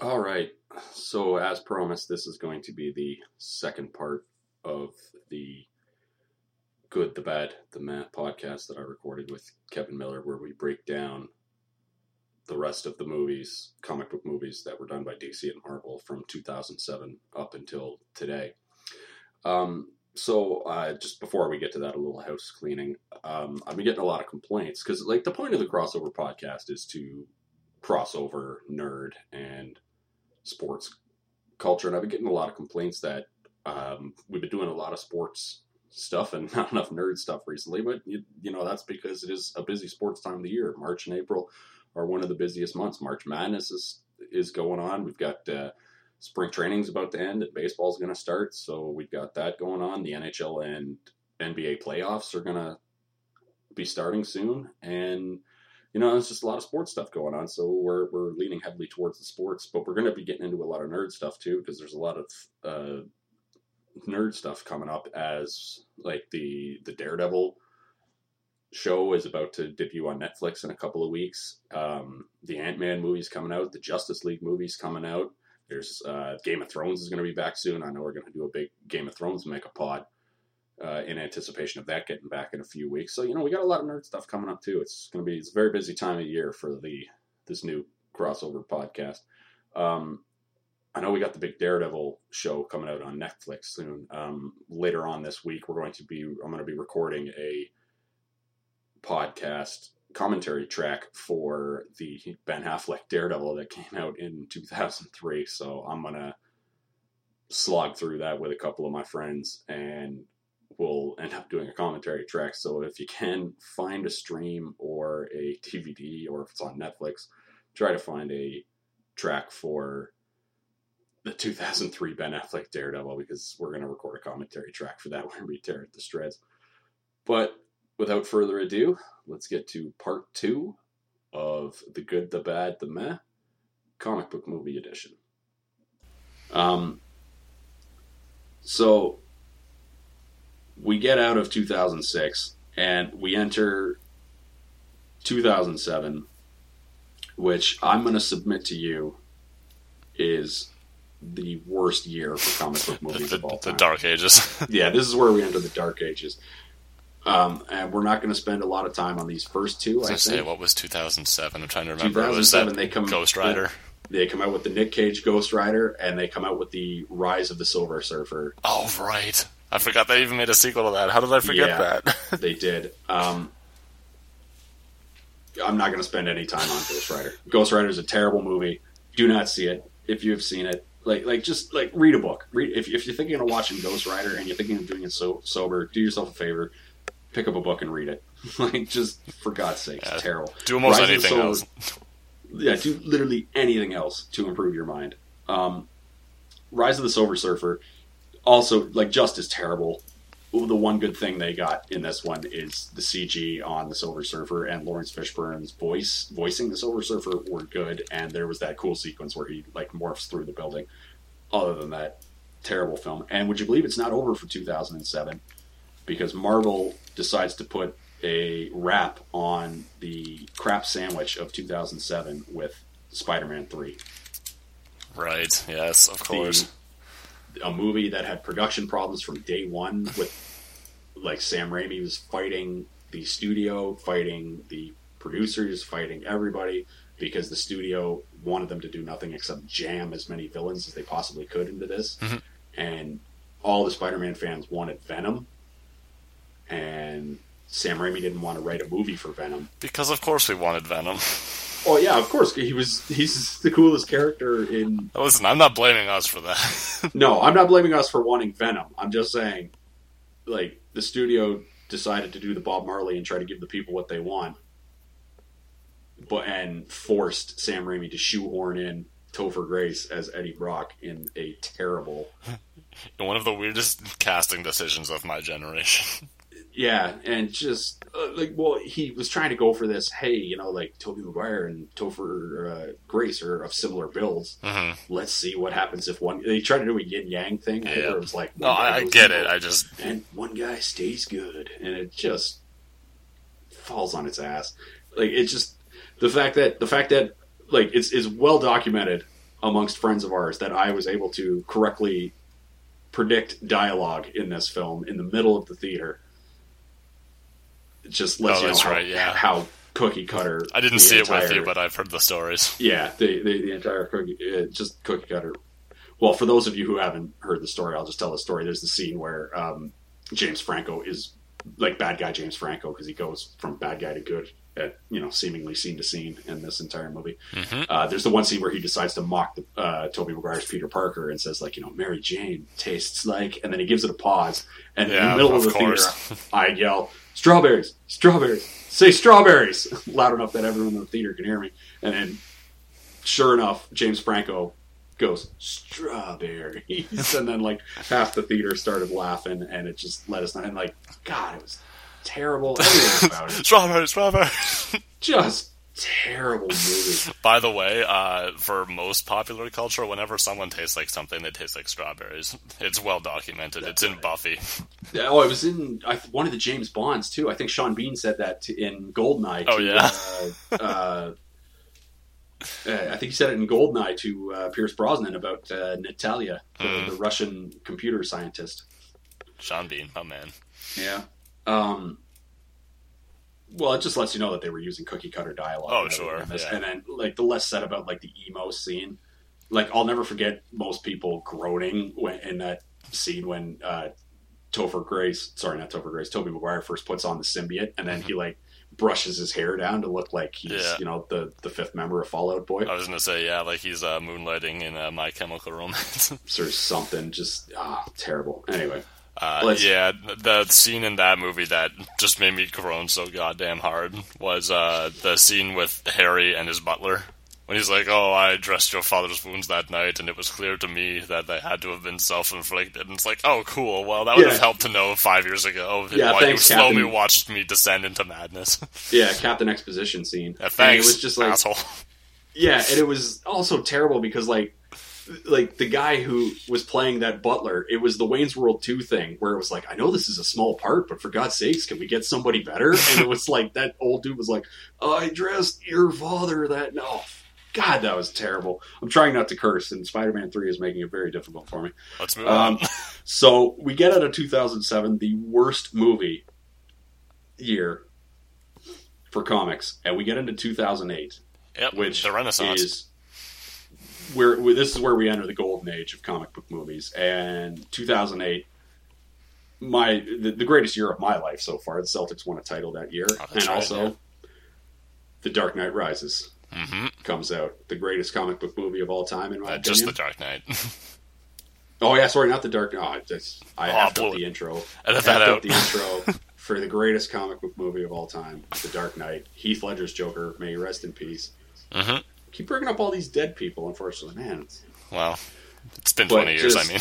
All right. So, as promised, this is going to be the second part of the Good, the Bad, the Meh podcast that I recorded with Kevin Miller, where we break down the rest of the movies, comic book movies that were done by DC and Marvel from 2007 up until today. Um, so, uh, just before we get to that, a little house cleaning. Um, I've been getting a lot of complaints because, like, the point of the crossover podcast is to crossover nerd and sports culture, and I've been getting a lot of complaints that um, we've been doing a lot of sports stuff and not enough nerd stuff recently. But you, you know that's because it is a busy sports time of the year. March and April are one of the busiest months. March Madness is is going on. We've got uh, spring training's about to end and baseball's going to start, so we've got that going on. The NHL and NBA playoffs are going to be starting soon, and you know, there's just a lot of sports stuff going on. So we're we're leaning heavily towards the sports, but we're going to be getting into a lot of nerd stuff too because there's a lot of uh, nerd stuff coming up as like the the Daredevil show is about to debut on Netflix in a couple of weeks. Um, the Ant Man movie's coming out. The Justice League movie's coming out. There's uh, Game of Thrones is going to be back soon. I know we're going to do a big Game of Thrones make a pod uh, in anticipation of that getting back in a few weeks. So you know we got a lot of nerd stuff coming up too. It's going to be it's a very busy time of year for the this new crossover podcast. Um, I know we got the big Daredevil show coming out on Netflix soon. Um, later on this week, we're going to be I'm going to be recording a podcast commentary track for the Ben Affleck Daredevil that came out in 2003. So I'm gonna slog through that with a couple of my friends and we'll end up doing a commentary track. So if you can find a stream or a DVD or if it's on Netflix, try to find a track for the 2003 Ben Affleck Daredevil because we're going to record a commentary track for that when we tear it to shreds. But without further ado, let's get to part two of The Good, the Bad, the Meh comic book movie edition. Um, so we get out of 2006 and we enter 2007, which I'm going to submit to you is the worst year for comic book movies the, of all time. the. Dark Ages. yeah, this is where we enter the dark ages. Um, and we're not going to spend a lot of time on these first two. I I say, think what was 2007? I'm trying to remember. 2007 that they come Ghost Rider? They come out with the Nick Cage Ghost Rider, and they come out with the Rise of the Silver Surfer. Oh, right. I forgot they even made a sequel to that. How did I forget Yeah. that? They did. Um, I'm not going to spend any time on Ghost Rider. Ghost Rider is a terrible movie. Do not see it. If you have seen it, like like just like read a book. Read if, if you're thinking of watching Ghost Rider and you're thinking of doing it so sober, do yourself a favor, pick up a book and read it. like just for God's sake, Yeah. it's terrible. Do almost Rise anything else. yeah, do literally anything else to improve your mind. Um, Rise of the Silver Surfer, also like just as terrible. The one good thing they got in this one is the CG on the Silver Surfer and Laurence Fishburne's voice voicing the Silver Surfer were good, and there was that cool sequence where he like morphs through the building. Other than that, terrible film. And would you believe it's not over for 2007 because Marvel decides to put a wrap on the crap sandwich of 2007 with Spider-Man 3. Right. Yes, of course. The, a movie that had production problems from day one with like Sam Raimi was fighting the studio, fighting the producers, fighting everybody because the studio wanted them to do nothing except jam as many villains as they possibly could into this. Mhm. And all the Spider-Man fans wanted Venom and Sam Raimi didn't want to write a movie for Venom. Because of course we wanted Venom. Oh yeah, of course. He was he's the coolest character in Listen, I'm not blaming us for that. No, I'm not blaming us for wanting Venom. I'm just saying like the studio decided to do the Bob Marley and try to give the people what they want. But and forced Sam Raimi to shoehorn in Topher Grace as Eddie Brock in a terrible One of the weirdest casting decisions of my generation. Yeah, and just uh, like, well, he was trying to go for this. Hey, you know, like Tobey Maguire and Topher uh, Grace are of similar builds. hmm Let's see what happens if one. They tried to do a yin yang thing. Yeah. Where it was like, No, I, I get it. I just and one guy stays good, and it just falls on its ass. Like it's just the fact that the fact that like it's is well documented amongst friends of ours that I was able to correctly predict dialogue in this film in the middle of the theater. Just lets Oh, you know how, right, yeah. how cookie cutter. I didn't see it with you, but I've heard the stories. yeah, the the, the entire cookie, uh, just cookie cutter. Well, for those of you who haven't heard the story, I'll just tell the story. There's the scene where um, James Franco is like bad guy James Franco because he goes from bad guy to good at you know seemingly scene to scene in this entire movie. Mhm. Uh, there's the one scene where he decides to mock the, uh, Tobey Maguire's Peter Parker and says like you know Mary Jane tastes like, and then he gives it a pause, and in the middle of, of the course. theater, I yell strawberries, strawberries, say strawberries loud enough that everyone in the theater can hear me, and then sure enough, James Franco goes strawberries, and then like half the theater started laughing, and it just let us know. And like, God, it was terrible. Everything about it, Strawberry, strawberry. just terrible movie. By the way, uh, for most popular culture, whenever someone tastes like something, they taste like strawberries. It's well documented. It's in Buffy. Yeah, Oh, it was in I, one of the James Bonds too. I think Sean Bean said that to, in Goldeneye. Oh, to, yeah? Uh, uh, uh, I think he said it in Goldeneye to uh, Pierce Brosnan about uh, Natalia, the, Hmm. the Russian computer scientist. Sean Bean, oh man. Yeah. Um, well, it just lets you know that they were using cookie cutter dialogue. Oh, and sure, yeah. And then, like the less said about like the emo scene, like I'll never forget most people groaning when in that scene when uh, Topher Grace, sorry, not Topher Grace, Tobey Maguire first puts on the symbiote, and then he like brushes his hair down to look like he's Yeah. you know the the fifth member of Fall Out Boy I was gonna say, yeah, like he's uh, moonlighting in uh, My Chemical Romance. or something. Just ah, terrible. Anyway, Uh, yeah, the scene in that movie that just made me groan so goddamn hard was uh, the scene with Harry and his butler. When he's like, "Oh, I dressed your father's wounds that night, and it was clear to me that they had to have been self-inflicted." And it's like, "Oh, cool. Well, that would Yeah. have helped to know five years ago Yeah, while thanks, you slowly Captain. watched me descend into madness." yeah, Captain Exposition scene. yeah, And thanks, it was just like asshole. Yeah, and it was also terrible because like like the guy who was playing that butler, it was the Wayne's World 2 thing where it was like, I know this is a small part, but for God's sakes, can we get somebody better? And it was like that old dude was like, I dressed your father that no. God, that was terrible. I'm trying not to curse, and Spider-Man 3 is making it very difficult for me. Let's move Um, on. so we get out of 2007, the worst movie year for comics, and we get into 2008 Yep, which the Renaissance. is where this is where we enter the golden age of comic book movies. And 2008 my the, the greatest year of my life so far. The celtics won a title that year. Oh, and right, also yeah. the dark knight rises hmm comes out. The greatest comic book movie of all time in my Uh, just the Dark Knight. oh yeah sorry not the dark oh, I, just, I Oh, have blew up the intro. Edit that out. the intro for the greatest comic book movie of all time the dark knight. Heath ledger's joker may rest in peace. Hmm keep bringing up all these dead people unfortunately man Well, it's been 20 years, I mean.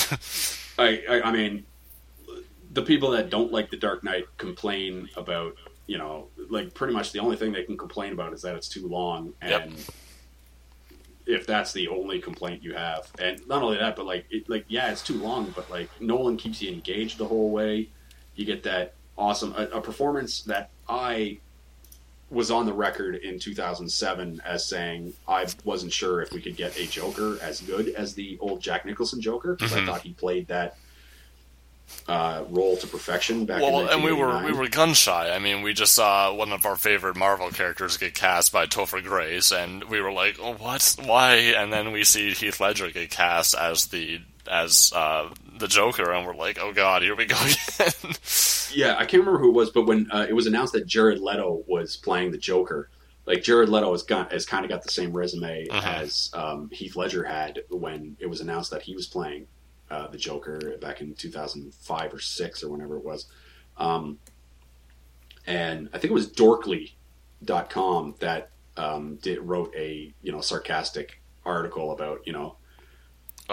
I, I, I mean, the people that don't like the Dark Knight complain about, you know, like pretty much the only thing they can complain about is that it's too long. Yep. And if that's the only complaint you have, and not only that, but like, it, like yeah, it's too long, but like Nolan keeps you engaged the whole way. You get that awesome a, a performance that I was on the record in 2007 as saying I wasn't sure if we could get a Joker as good as the old Jack Nicholson Joker because I Mhm. thought he played that uh, role to perfection back Well, and we were we were gun shy. I mean, we just saw one of our favorite Marvel characters get cast by Topher Grace, and we were like, oh, "What? Why?" And then we see Heath Ledger get cast as the as uh, the Joker, and we're like, "Oh God, here we go again." Yeah, I can't remember who it was, but when uh, it was announced that Jared Leto was playing the Joker, like Jared Leto has got has kind of got the same resume Mhm. as um, Heath Ledger had when it was announced that he was playing uh, the Joker back in 2005 or six or whenever it was. Um, and I think it was Dorkly.com that um, did wrote a you know sarcastic article about you know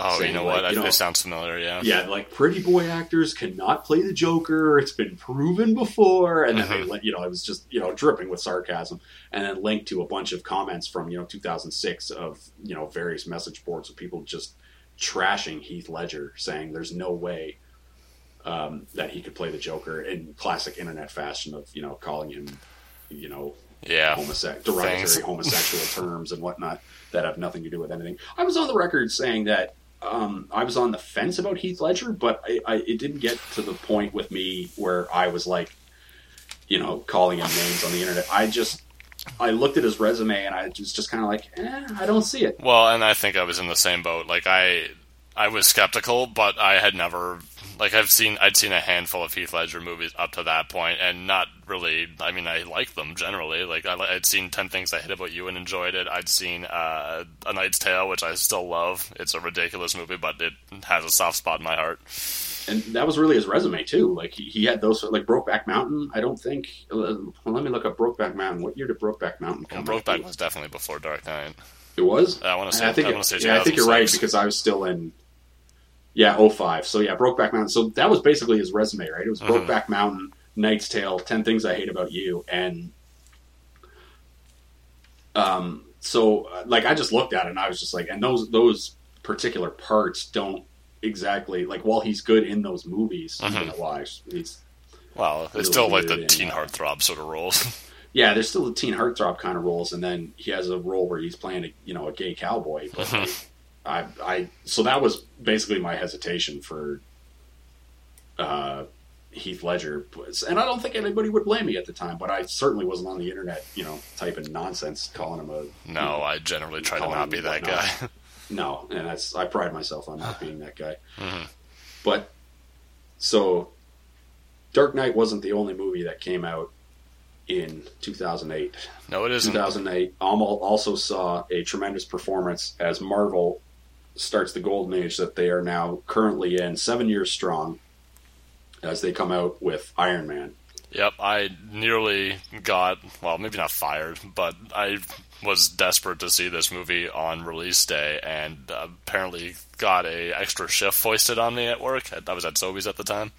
oh, you know like, what? you know- this sounds familiar. Yeah. yeah, like pretty boy actors cannot play the Joker. It's been proven before, and then they, Mhm. let you know, it was just you know dripping with sarcasm, and then linked to a bunch of comments from you know 2006 of you know various message boards of people just trashing Heath Ledger, saying there's no way um, that he could play the Joker in classic internet fashion of you know calling him you know Yeah. homosexual, derogatory homosexual terms and whatnot that have nothing to do with anything. I was on the record saying that um, I was on the fence about Heath Ledger, but I, I, it didn't get to the point with me where I was like, you know, calling him names on the internet. I just, I looked at his resume and I was just kind of like, eh, I don't see it. Well, and I think I was in the same boat. Like I, I was skeptical, but I had never like I've seen I'd seen a handful of Heath Ledger movies up to that point, and not really. I mean, I like them generally. Like I, I'd seen Ten Things I Hate About You and enjoyed it. I'd seen uh, A Knight's Tale, which I still love. It's a ridiculous movie, but it has a soft spot in my heart. And that was really his resume too. Like he, he had those like Brokeback Mountain. I don't think. uh, Well, let me look up Brokeback Mountain. What year did Brokeback Mountain come? Out? Brokeback was definitely before Dark Knight. It was. I wanna say- I think. I it- wanna say yeah, I think you're right because I was still in. Yeah, 05. So yeah, Brokeback Mountain. So that was basically his resume, right? It was Mhm. Brokeback Mountain, Knight's Tale, Ten Things I Hate About You, and um. So uh, like, I just looked at it and I was just like, and those those particular parts don't exactly like. While he's good in those movies, Mhm. even alive, he's Well, it's still like the teen yeah. heartthrob sort of roles. yeah, there's still the teen heartthrob kind of roles, and then he has a role where he's playing a you know a gay cowboy. But like, I, I, so that was basically my hesitation for uh, Heath Ledger, and I don't think anybody would blame me at the time. But I certainly wasn't on the internet, you know, typing nonsense, calling him a no, I generally try to not be that guy. no, and that's I pride myself on not being that guy. Mhm. But so, Dark Knight wasn't the only movie that came out in 2008. No, it isn't. 2008 Amal also saw a tremendous performance as Marvel starts the golden age that they are now currently in, seven years strong, as they come out with Iron Man. Yep, I nearly got well, maybe not fired, but I was desperate to see this movie on release day, and apparently got a extra shift foisted on me at work. I was at Sobeys at the time.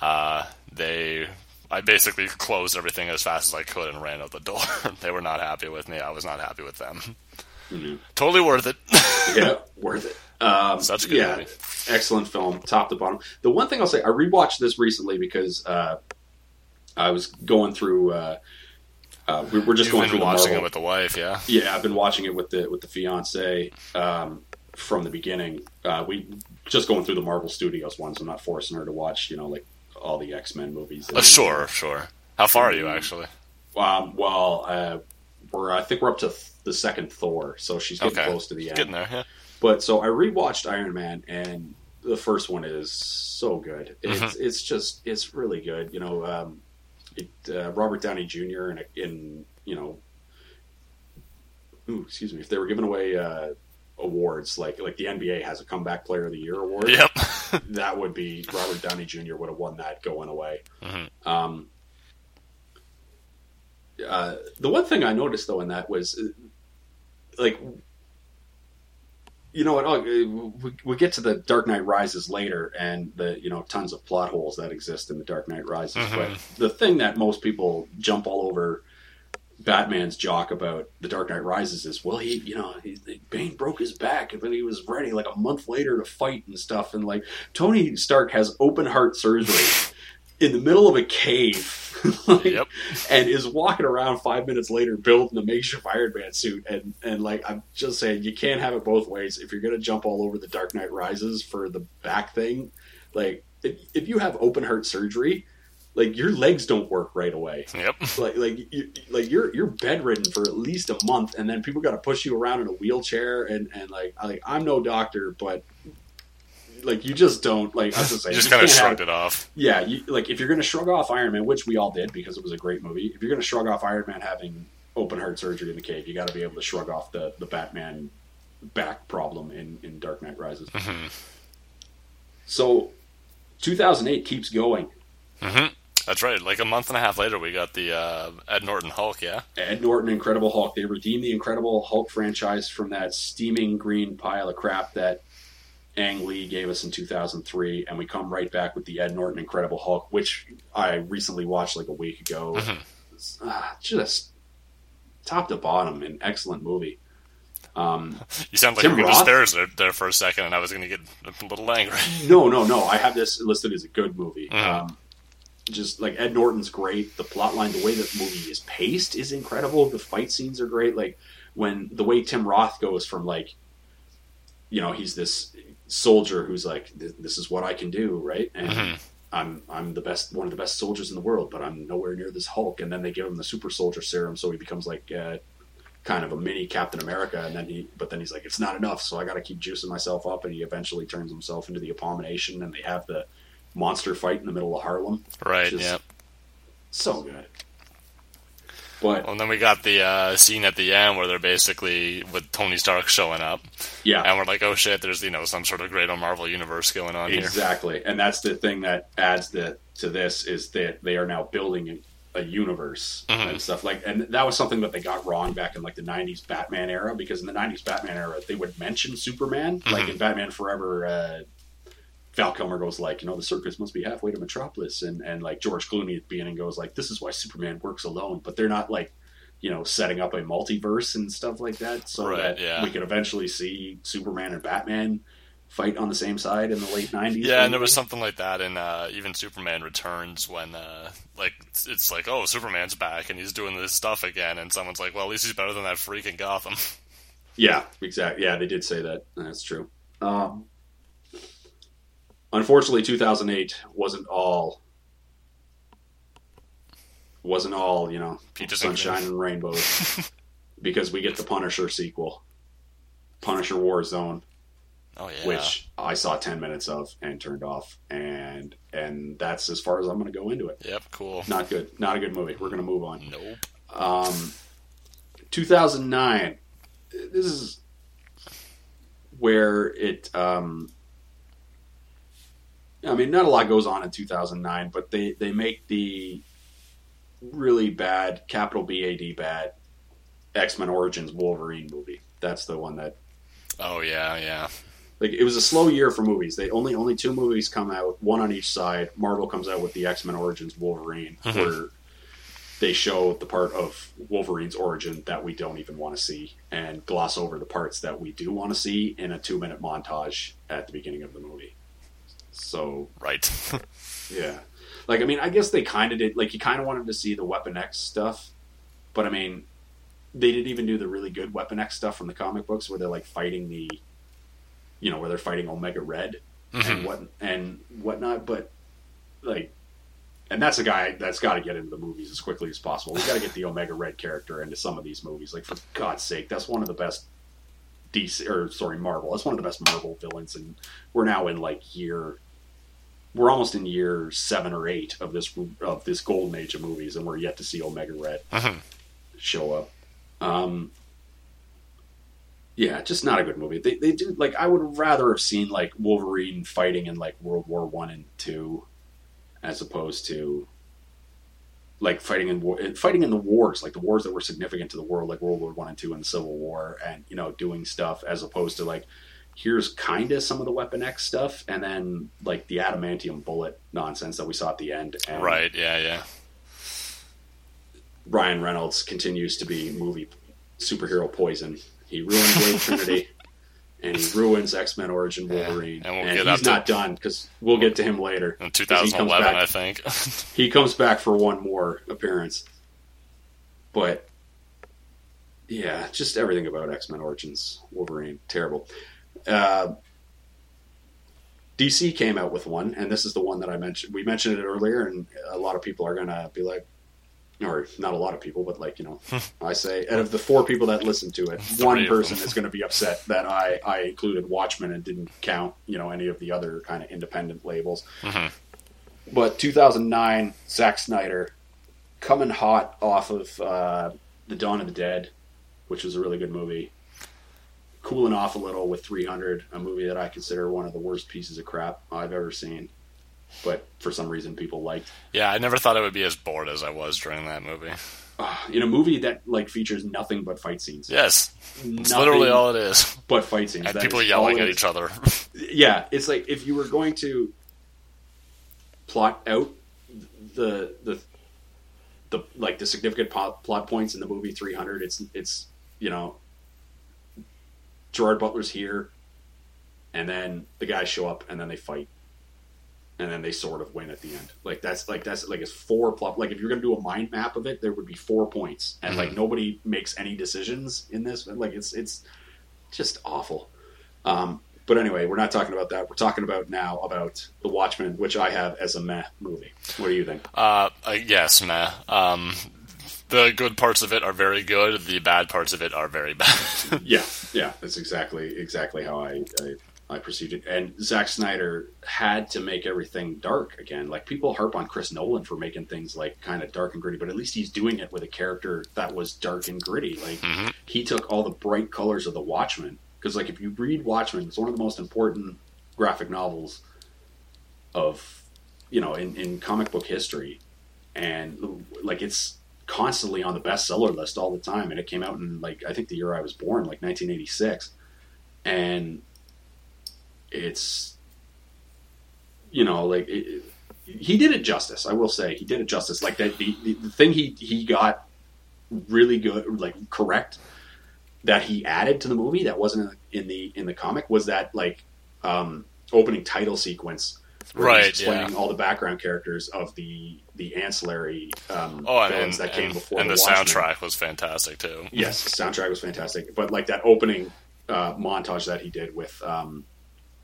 Uh, they, I basically closed everything as fast as I could and ran out the door. they were not happy with me. I was not happy with them. Mhm. Totally worth it. yeah, worth it. Um, Such a good yeah, movie. excellent film, top to bottom. The one thing I'll say, I rewatched this recently because uh, I was going through. Uh, uh, we we're just You've going been through watching it with the wife, yeah. Yeah, I've been watching it with the with the fiance um, from the beginning. Uh, we just going through the Marvel Studios ones. I'm not forcing her to watch, you know, like all the X Men movies. Uh, sure, sure. How far are you actually? Um, well, uh, we're I think we're up to th- the second Thor, so she's getting Okay. close to the end. Getting there, yeah. But so I rewatched Iron Man, and the first one is so good. It's Mm-hmm. it's just it's really good. You know, um, it, uh, Robert Downey Jr. in, in you know, ooh, excuse me, if they were giving away uh, awards like like the NBA has a comeback player of the year award, Yep. that would be Robert Downey Jr. would have won that going away. Mhm. Um, uh, the one thing I noticed though in that was uh, like you know what? Oh, we, we get to the Dark Knight Rises later, and the you know tons of plot holes that exist in the Dark Knight Rises. Mhm. But the thing that most people jump all over Batman's jock about the Dark Knight Rises is, well, he you know he, Bane broke his back, and then he was ready like a month later to fight and stuff, and like Tony Stark has open heart surgery in the middle of a cave. like, Yep. and is walking around five minutes later building a makeshift Iron Man suit. And, and like, I'm just saying, you can't have it both ways. If you're going to jump all over the Dark Knight Rises for the back thing, like, if, if you have open heart surgery, like your legs don't work right away. Yep. Like, like, you, like you're you're bedridden for at least a month, and then people got to push you around in a wheelchair, and and like, I, like I'm no doctor, but like you just don't like. I'm just saying, You just kind of can't have- shrugged it off. yeah, you, like if you're going to shrug off Iron Man, which we all did because it was a great movie. If you're going to shrug off Iron Man having open heart surgery in the cave, you got to be able to shrug off the the Batman back problem in in Dark Knight Rises. Mhm. So, 2008 keeps going. hmm That's right. Like a month and a half later, we got the uh, Ed Norton Hulk. Yeah. Ed Norton, Incredible Hulk. They redeemed the Incredible Hulk franchise from that steaming green pile of crap that Ang Lee gave us in 2003, and we come right back with the Ed Norton Incredible Hulk, which I recently watched like a week ago. Mhm. It's, ah, just top to bottom, an excellent movie. Um, You sound like Tim you were Roth? just there, there for a second, and I was going to get a little angry. no, no, no. I have this listed as a good movie. Mhm. Um, just like Ed Norton's great. The plot line, the way that the movie is paced is incredible. The fight scenes are great. Like when the way Tim Roth goes from like, you know, he's this soldier who's like, this is what I can do, right? And Mhm. I'm I'm the best, one of the best soldiers in the world, but I'm nowhere near this Hulk. And then they give him the super soldier serum, so he becomes like uh, kind of a mini Captain America. And then he, but then he's like, it's not enough, so I got to keep juicing myself up. And he eventually turns himself into the Abomination, and they have the monster fight in the middle of Harlem. Right. Yeah. So good. But Well, and then we got the uh, scene at the end where they're basically with Tony Stark showing up, yeah, and we're like, "Oh shit!" There's you know some sort of great old Marvel universe going on here. exactly. And that's the thing that adds the to this is that they are now building a, universe Mhm. and stuff like. And that was something that they got wrong back in like the '90s Batman era because in the '90s Batman era they would mention Superman like Mhm. in Batman Forever. Uh, Val Kilmer goes like, you know, the circus must be halfway to Metropolis, and and like George Clooney at the beginning goes like, this is why Superman works alone, but they're not like, you know, setting up a multiverse and stuff like that, so Right, that yeah. we could eventually see Superman and Batman fight on the same side in the late nineties. Yeah, and there was something like that in uh, even Superman Returns when uh, like it's- it's like, "Oh, Superman's back and he's doing this stuff again," and someone's like, "Well, at least he's better than that freak in Gotham." Yeah, exactly. Yeah, they did say that. That's true. Um, unfortunately, 2008 wasn't all wasn't all you know and sunshine and rainbows because we get the Punisher sequel, Punisher Warzone, Oh yeah. which I saw 10 minutes of and turned off, and and that's as far as I'm going to go into it. Yep. Cool. Not good. Not a good movie. We're going to move on. Nope. Um, 2009. This is where it. Um, I mean, not a lot goes on in 2009, but they they make the really bad capital B A D bad X Men Origins Wolverine movie. That's the one that Oh yeah, yeah. like it was a slow year for movies. They only only two movies come out, one on each side. Marvel comes out with the X Men Origins Wolverine, Mhm. where they show the part of Wolverine's origin that we don't even want to see, and gloss over the parts that we do want to see in a two minute montage at the beginning of the movie. So Right. yeah, like I mean, I guess they kind of did. Like you kind of wanted to see the Weapon X stuff, but I mean, they didn't even do the really good Weapon X stuff from the comic books where they're like fighting the, you know, where they're fighting Omega Red and Mhm. what and whatnot. But like, and that's a guy that's got to get into the movies as quickly as possible. We got to get the Omega Red character into some of these movies. Like for God's sake, that's one of the best. DC or sorry Marvel. That's one of the best Marvel villains, and we're now in like year. We're almost in year seven or eight of this of this golden age of movies, and we're yet to see Omega Red Mhm. show up. Um, yeah, just not a good movie. They they do like I would rather have seen like Wolverine fighting in like World War One and two, as opposed to like fighting in war, fighting in the wars, like the wars that were significant to the world, like World War One and two and the Civil War, and you know doing stuff as opposed to like here's kind of some of the Weapon X stuff, and then like the adamantium bullet nonsense that we saw at the end. And Right. Yeah. Yeah. Ryan Reynolds continues to be movie superhero poison. He ruined Blade Trinity, and he ruins X Men Origin Yeah, Wolverine. and we'll and get he's up to- not done because we'll get to him later. In he 2011, back- I think. He comes back for one more appearance, but yeah, just everything about X Men Origins Wolverine terrible. Uh, DC came out with one, and this is the one that I mentioned. We mentioned it earlier, and a lot of people are gonna be like, or not a lot of people, but like you know, I say, out of the four people that listen to it, one person is going to be upset that I I included Watchmen and didn't count you know any of the other kind of independent labels. Mhm. But 2009, Zack Snyder coming hot off of uh, the Dawn of the Dead, which was a really good movie. Cooling off a little with 300, a movie that I consider one of the worst pieces of crap I've ever seen. But for some reason, people liked. yeah, I never thought I would be as bored as I was during that movie. Uh, in a movie that like features nothing but fight scenes. Yes, it's literally all it is. but fight scenes. And That people yelling at each other. yeah, it's like if you were going to plot out the the the like the significant plot, plot points in the movie 300, it's it's you know Gerard Butler's here, and then the guys show up and then they fight. And then they sort of win at the end. Like that's like that's like it's four plus. Like if you're gonna do a mind map of it, there would be four points, and like nobody makes any decisions in this. Like it's it's just awful. Um, but anyway, we're not talking about that. We're talking about now about The Watchmen, which I have as a meh movie. What do you think? Uh, uh, yes, meh. Um, the good parts of it are very good. The bad parts of it are very bad. yeah, yeah, that's exactly exactly how I, I I perceived it. And Zack Snyder had to make everything dark again. Like people harp on Chris Nolan for making things like kind of dark and gritty, but at least he's doing it with a character that was dark and gritty. Like Mm-hmm. he took all the bright colors of the Watchmen because like if you read Watchmen, it's one of the most important graphic novels of you know in, in comic book history, and like it's constantly on the bestseller list all the time. And it came out in like I think the year I was born, like 1986, and it's you know like it, he did it justice. I will say he did it justice. Like that the, the, the thing he he got really good like correct that he added to the movie that wasn't in the in the comic was that like um opening title sequence Right, explaining yeah. all the background characters of the the ancillary um oh, and, and, that came before and the, Watchmen. soundtrack was fantastic too. Yes, the soundtrack was fantastic. But like that opening uh, montage that he did with um,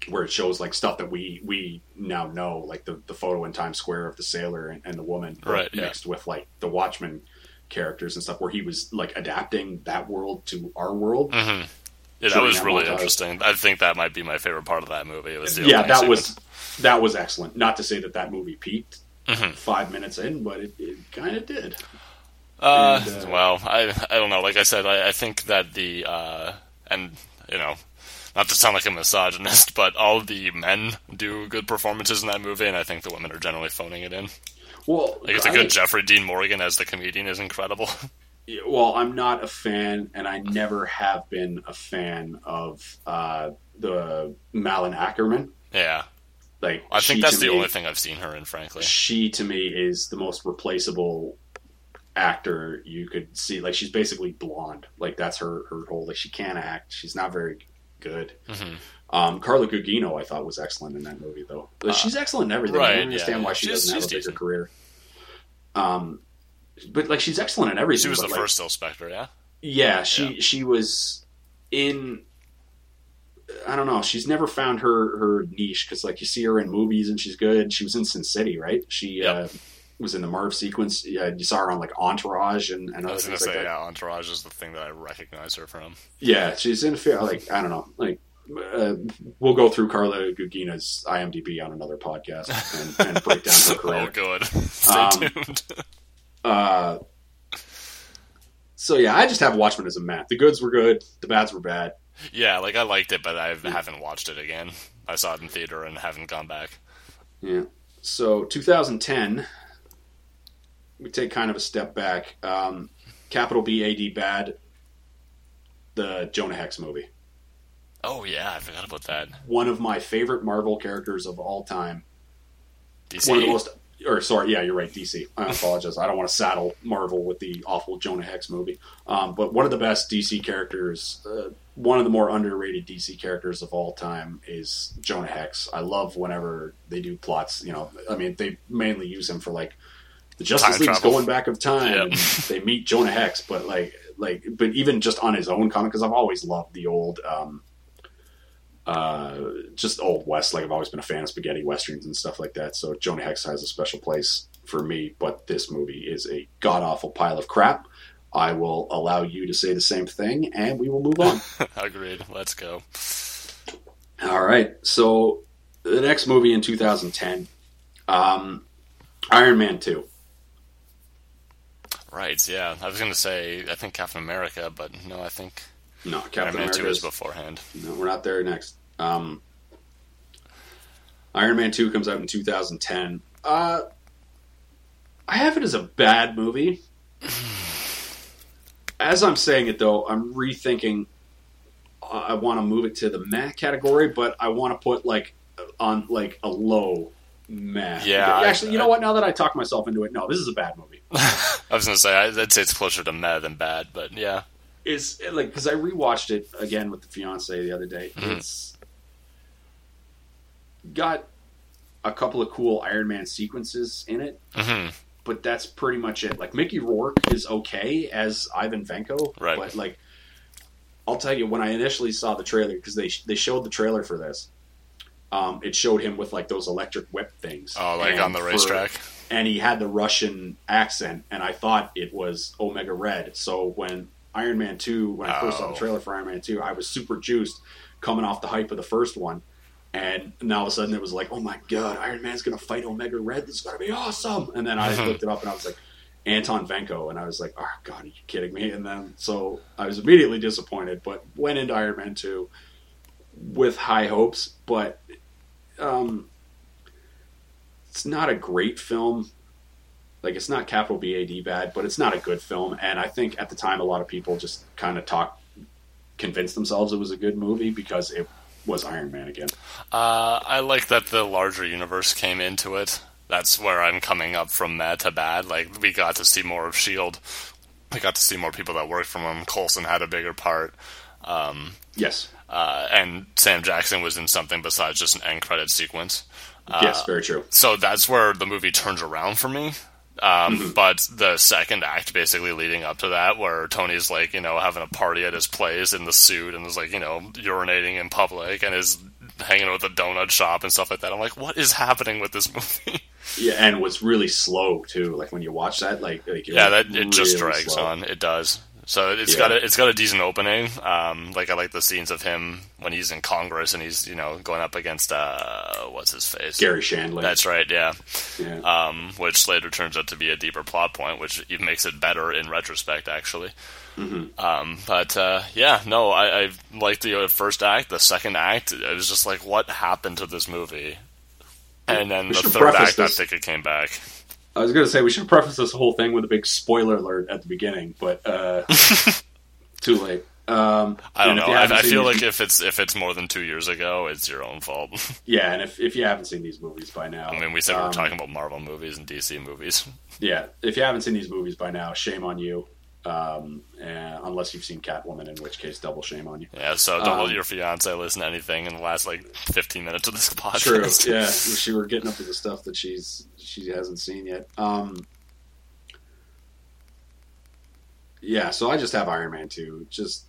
where it shows like stuff that we we now know, like the, the photo in Times Square of the sailor and, and the woman, Right, yeah. mixed with like the Watchmen characters and stuff, where he was like adapting that world to our world. hmm Yeah, that was really montage. interesting. I think that might be my favorite part of that movie. It was the Yeah, that was that was excellent. Not to say that that movie peaked Mhm. five minutes in, but it, it kind of did. Uh, And, uh, well, I I don't know. Like I said, I, I think that the uh, and you know, not to sound like a misogynist, but all the men do good performances in that movie, and I think the women are generally phoning it in. Well, Like it's a good Jeffrey Dean Morgan as the comedian is incredible. Well, I'm not a fan, and I never have been a fan of uh, the Malin Akerman. yeah, Like, I think that's the me- only thing I've seen her in, frankly. She to me is the most replaceable actor you could see. Like, she's basically blonde. Like, that's her her whole. Like, she can't act. She's not very good. Mhm. Um, Carla Gugino, I thought was excellent in that movie, though. But she's excellent in everything. I Uh, don't understand yeah. why she She's- doesn't have a bigger decent. career. Um, but like, she's excellent in everything. She was the like, first Spectre, yeah. Yeah, she Yeah. she was in. I don't know. She's never found her her niche because like you see her in movies and she's good. She was in Sin City, right? She Yep. uh, was in the Marv sequence. Yeah, you saw her on like Entourage and, and I other was gonna things like say, that. yeah, Entourage is the thing that I recognize her from. Yeah, she's in a fair like I don't know like. Uh, we'll go through Carla Gugino's IMDb on another podcast and, and break down her career. oh, good. Stay Um, tuned. Uh, so yeah, I just have Watchmen as a map. The goods were good, the bads were bad. yeah, like I liked it, but I haven't watched it again. I saw it in theater and haven't gone back. Yeah. So 2010, we take kind of a step back. Um, capital B A D bad. The Jonah Hex movie. Oh yeah, I forgot about that. One of my favorite Marvel characters of all time. DC. One of the most. Or sorry, yeah, you're right. DC. I apologize. I don't want to saddle Marvel with the awful Jonah Hex movie. Um, but one of the best DC characters, uh, one of the more underrated DC characters of all time is Jonah Hex. I love whenever they do plots. You know, I mean, they mainly use him for like the Justice Time League's travel. going back of time. Yep. They meet Jonah Hex, but like, like, but even just on his own comic, because I've always loved the old. Um, uh, just old west. Like I've always been a fan of spaghetti westerns and stuff like that. So Jonah Hex has a special place for me. But this movie is a god awful pile of crap. I will allow you to say the same thing, and we will move on. Agreed. Let's go. All right. So the next movie in 2010, um, Iron Man 2. Right. Yeah, I was gonna say I think Captain America, but no, I think No, Iron Captain Man America Two is beforehand. No, we're not there next. Um, Iron Man 2 comes out in 2010. Uh, I have it as a bad movie. As I'm saying it, though, I'm rethinking. uh, I want to move it to the meh category, but I want to put like on like a low meh. Yeah, actually, you I- know what? Now that I talk myself into it, no, this is a bad movie. I was gonna say I'd say it's closer to meh than bad, but yeah. is like because I rewatched it again with the fiance the other day. Mhm. It's got a couple of cool Iron Man sequences in it, hmm but that's pretty much it. Like Mickey Rourke is okay as Ivan Vanko, Right. But like, I'll tell you when I initially saw the trailer because they they showed the trailer for this. Um, it showed him with like those electric whip things. Oh, like And on the for- racetrack. And he had the Russian accent, and I thought it was Omega Red. So when Iron Man two, when I first saw Oh. the trailer for Iron Man two, I was super juiced, coming off the hype of the first one, and now all of a sudden it was like, oh my god, Iron Man's gonna fight Omega Red. This is gonna be awesome. And then I Mhm. looked it up, and I was like. Anton Vanko, and I was like, "Oh God, are you kidding me?" And then, so I was immediately disappointed, but went into Iron Man two with high hopes. But um, it's not a great film. Like it's not capital B A D bad, but it's not a good film. And I think at the time, a lot of people just kind of talk, convinced themselves it was a good movie because it was Iron Man again. Uh, I like that the larger universe came into it. That's where I'm coming up from mad to bad. Like we got to see more of Shield. We got to see more people that worked from him. Coulson had a bigger part. Um, Yes, uh, and Sam Jackson was in something besides just an end credit sequence. Uh, yes, very true. So that's where the movie turns around for me. Um, But the second act, basically leading up to that, where Tony's like, you know, having a party at his place in the suit and is like, you know, urinating in public and is hanging out at the donut shop and stuff like that. I'm like, what is happening with this movie? Yeah, and was really slow too. Like when you watch that, like, like yeah, that it just drags slow. on. It does. So it's Yeah. got a it's got a decent opening. Um, like I like the scenes of him when he's in Congress and he's you know going up against uh, what's his face? Garry Shandling. That's right. Yeah. yeah. um, which later turns out to be a deeper plot point, which even makes it better in retrospect, actually. Mm-hmm. Um, but uh, yeah, no, I, I liked the uh, first act. The second act, it was just like, what happened to this movie? And then We the third act, this- I think it came back. I was going to say we should preface this whole thing with a big spoiler alert at the beginning, but uh, too late. Um, I don't know. I, I feel like if it's if it's more than two years ago, it's your own fault. yeah, and if, if you haven't seen these movies by now, I mean, we said we um, were talking about Marvel movies and DC movies. Yeah, if you haven't seen these movies by now, shame on you. Um, and unless you've seen Catwoman, in which case, double shame on you. Yeah, so don't Um, let your fiance listen to anything in the last like 15 minutes of this podcast. True. Yeah, she were getting up to the stuff that she's she hasn't seen yet. Um, yeah, so I just have Iron Man two, just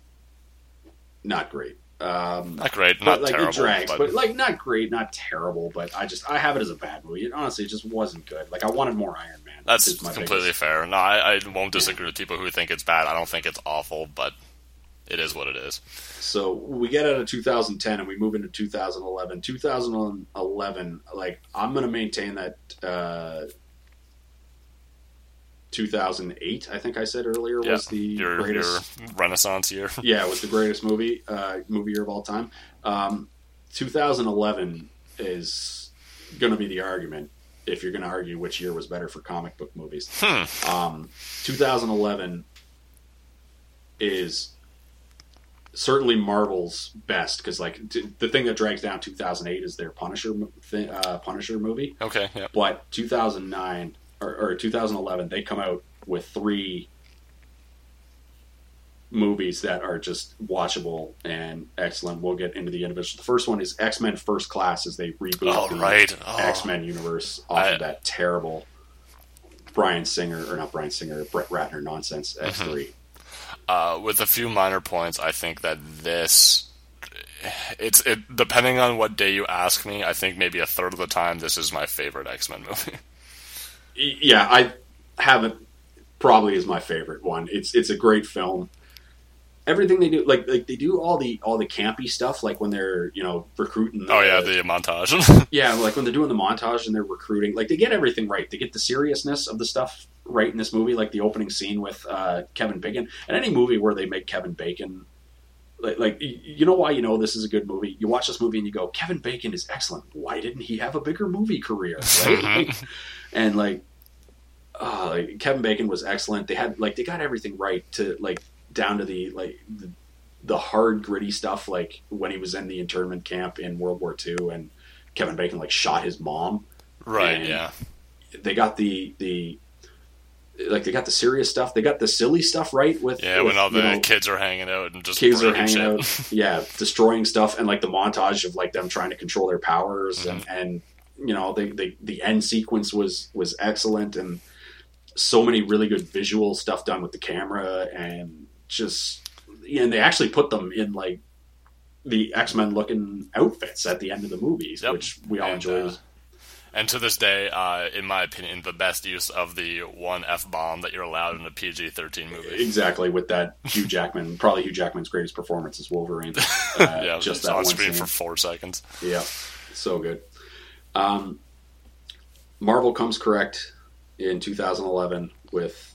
not great. Um, Not great, not like terrible, it drags, but, but like not great, not terrible. But I just I have it as a bad movie. Honestly, it honestly just wasn't good. Like I wanted more Iron Man. That's completely biggest- fair. No, I, I won't disagree with people who think it's bad. I don't think it's awful, but it is what it is. So we get out of 2010 and we move into 2011. 2011, like I'm going to maintain that uh, 2008. I think I said earlier Yeah, was the Your, your greatest. Renaissance year. Yeah, was the greatest movie uh, movie year of all time. Um, 2011 is going to be the argument if you're going to argue which year was better for comic book movies. Hmm. Um, 2011 is certainly Marvel's best because, like, t- the thing that drags down 2008 is their Punisher thi- uh, Punisher movie. Okay, yeah. But 2009 or, or 2011, they come out with three movies that are just watchable and excellent. We'll get into the individual. The first one is X Men First Class as they reboot Oh, the right. Oh. X Men universe off I- of that terrible Bryan Singer or not Bryan Singer, Brett Ratner nonsense Mm-hmm. X 3 Uh, with a few minor points, I think that this. It's it depending on what day you ask me. I think maybe a third of the time this is my favorite X Men movie. Yeah, I have it. Probably is my favorite one. It's it's a great film. Everything they do, like like they do all the all the campy stuff, like when they're you know recruiting. Oh yeah, the montage. Yeah, like when they're doing the montage and they're recruiting, like they get everything right. They get the seriousness of the stuff right in this movie, like the opening scene with uh, Kevin Bacon. And any movie where they make Kevin Bacon, like, like you know why you know this is a good movie. You watch this movie and you go, Kevin Bacon is excellent. Why didn't he have a bigger movie career? Right? Like, and like, uh, like Kevin Bacon was excellent. They had like they got everything right to like down to the like the, the hard gritty stuff, like when he was in the internment camp in World War II and Kevin Bacon like shot his mom. right. Yeah. They got the the like they got the serious stuff. They got the silly stuff right with Yeah. with, When all the know, kids are hanging out and just kids are hanging shit. out, yeah, destroying stuff, and like the montage of like them trying to control their powers Mm-hmm. and, and you know, the, the the end sequence was was excellent, and so many really good visual stuff done with the camera, and just and they actually put them in like the X Men looking outfits at the end of the movies, Yep. which we all And, enjoyed. uh, And to this day, uh, in my opinion, the best use of the one f bomb that you're allowed in a PG thirteen movie. Exactly with that Hugh Jackman, probably Hugh Jackman's greatest performance as Wolverine. Uh, yeah, just that on one screen scene. for four seconds. Yeah, so good. Um, Marvel comes correct in 2011 with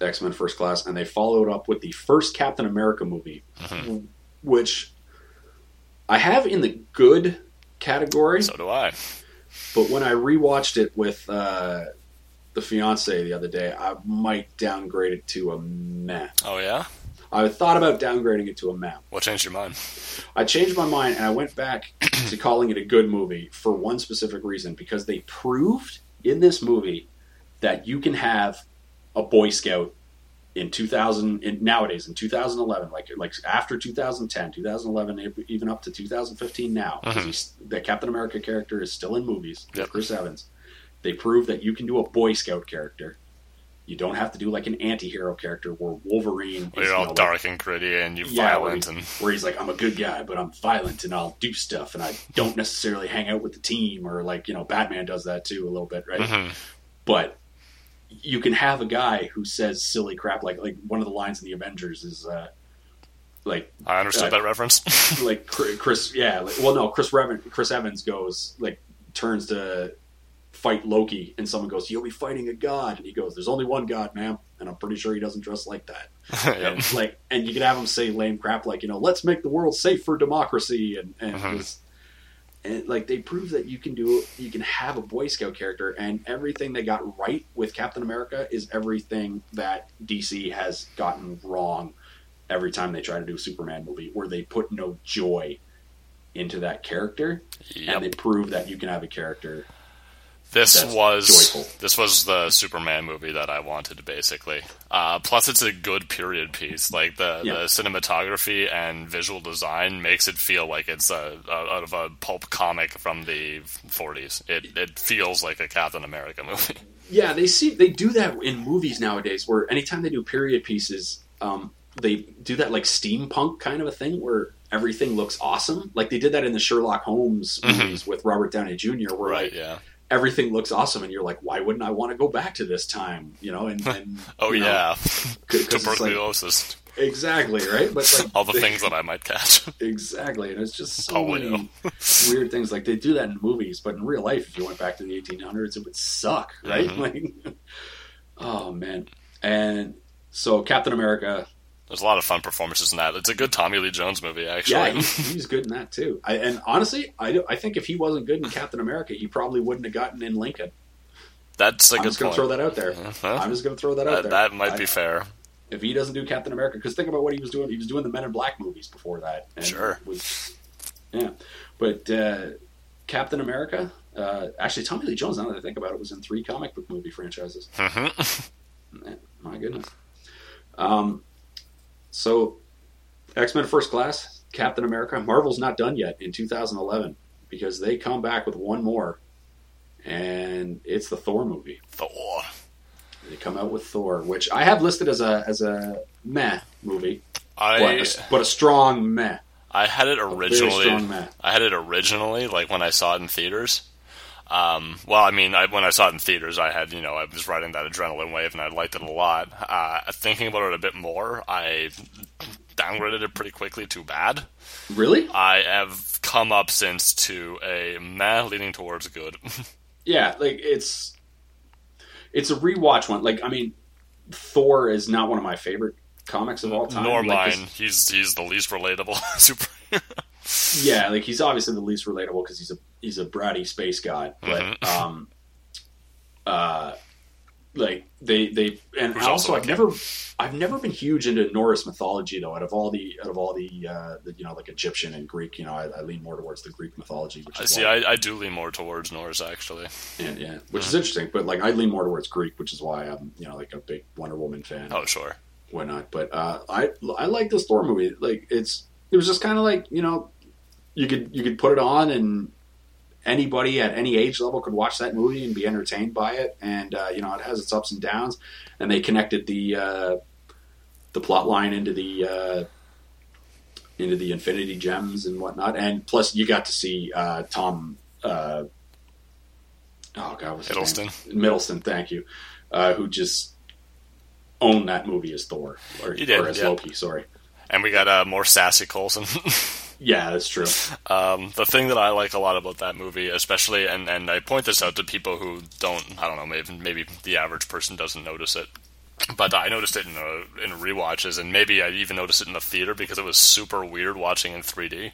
X Men First Class, and they followed up with the first Captain America movie, Mm-hmm. which I have in the good category. So do I. But when I rewatched it with uh, the fiance the other day, I might downgrade it to a meh. Oh yeah. I thought about downgrading it to a meh. What changed your mind? I changed my mind and I went back to calling it a good movie for one specific reason because they proved in this movie that you can have a Boy Scout in 2000 in, nowadays in 2011 like like after 2010 2011 even up to 2015 now Mhm. he's, the Captain America character is still in movies Yep. Chris Evans they prove that you can do a Boy Scout character you don't have to do like an anti-hero character where Wolverine you're you all know, like- dark and gritty and you're Yeah, violent where, and where he's like, I'm a good guy, but I'm violent and I'll do stuff and I don't necessarily hang out with the team or like, you know, Batman does that too a little bit, right? Mhm. But you can have a guy who says silly crap like like one of the lines in the Avengers is uh like I understood Uh, that reference. like Chris yeah, like, well no, Chris Revan, Chris Evans goes like turns to fight Loki and someone goes, "You'll be fighting a god." And he goes, "There's only one god, ma'am." And I'm pretty sure he doesn't dress like that Yep. and like and you could have him say lame crap like you know let's make the world safe for democracy and and, Mhm. this- and like they prove that you can do you can have a boy scout character and everything they got right with captain america is everything that dc has gotten wrong every time they try to do a superman movie where they put no joy into that character Yep. and they prove that you can have a character This was joyful. this was the Superman movie that I wanted, basically. Uh, plus, it's a good period piece. Like the, Yeah. the cinematography and visual design makes it feel like it's a, a, out of a pulp comic from the 40s. It it feels like a Captain America movie. Yeah, they see they do that in movies nowadays. Where anytime they do period pieces, um, they do that like steampunk kind of a thing where everything looks awesome. Like they did that in the Sherlock Holmes Mhm. with Robert Downey Jr., where right? like Yeah. Everything looks awesome, and you're like, why wouldn't I want to go back to this time? You know, and, and Oh you know, yeah. it's like- Tuberculosis. exactly right. But like All the things that I might catch. exactly, and it's just so many weird things. Like they do that in movies, but in real life, if you went back to the 1800s, it would suck, right? Mhm. Like, oh man. And so Captain America, There's a lot of fun performances in that. It's a good Tommy Lee Jones movie, actually. yeah, he, he's good in that too. I, and honestly, I, do- I think if he wasn't good in Captain America, he probably wouldn't have gotten in Lincoln. That's a I'm good just going to throw that out there. Uh-huh. I'm just going to throw that out there. that might I- be fair. if he doesn't do Captain America, because think about what he was doing. He was doing the Men in Black movies before that. And Sure. Was, yeah, but uh, Captain America. Uh, actually, Tommy Lee Jones. Now that I think about it, was in three comic book movie franchises. Mhm. Man, my goodness. Um, so X Men First Class, Captain America. Marvel's not done yet in 2011 because they come back with one more, and it's the Thor movie. Thor. They come out with Thor, which I have listed as a as a meh movie, but I a, but a strong meh. I had it originally. strong meh. I had it originally, like when I saw it in theaters. Um, well, I mean, I, when I saw it in theaters, I had, you know, I was riding that adrenaline wave and I liked it a lot. Uh, thinking about it a bit more, I downgraded it pretty quickly to bad. Really? I have come up since to a meh leaning towards good. Yeah, like it's it's a rewatch one. Like I mean, Thor is not one of my favorite comics of all time. Nor Like, mine. He's he's the least relatable superhero. Yeah, like he's obviously the least relatable because he's a he's a bratty space god. But Mhm. um, uh, like they they and Who's also I've never I've never been huge into Norse mythology though. Out of all the out of all the, uh, the you know like Egyptian and Greek, you know, I, I lean more towards the Greek mythology. Which I see. I, I do lean more towards Norse actually. and, yeah, which is interesting. But like I lean more towards Greek, which is why I'm you know like a big Wonder Woman fan. Oh sure. why whatnot. But uh, I I like this Thor movie. Like it's it was just kind of like you know you could you could put it on and anybody at any age level could watch that movie and be entertained by it. And uh, you know, it has its ups and downs. And they connected the uh, the plot line into the uh, into the Infinity Gems and whatnot. And plus, you got to see uh, Tom. Uh, oh God, what's name? Hiddleston, thank you. Uh, who just owned that movie as Thor or, did, or as yeah. Loki? Sorry. And we got uh, more sassy Coulson. Yeah, that's true. Um, the thing that I like a lot about that movie, especially, and, and I point this out to people who don't, I don't know, maybe maybe the average person doesn't notice it, but I noticed it in a, in rewatches, and maybe I even noticed it in the theater because it was super weird watching in 3D.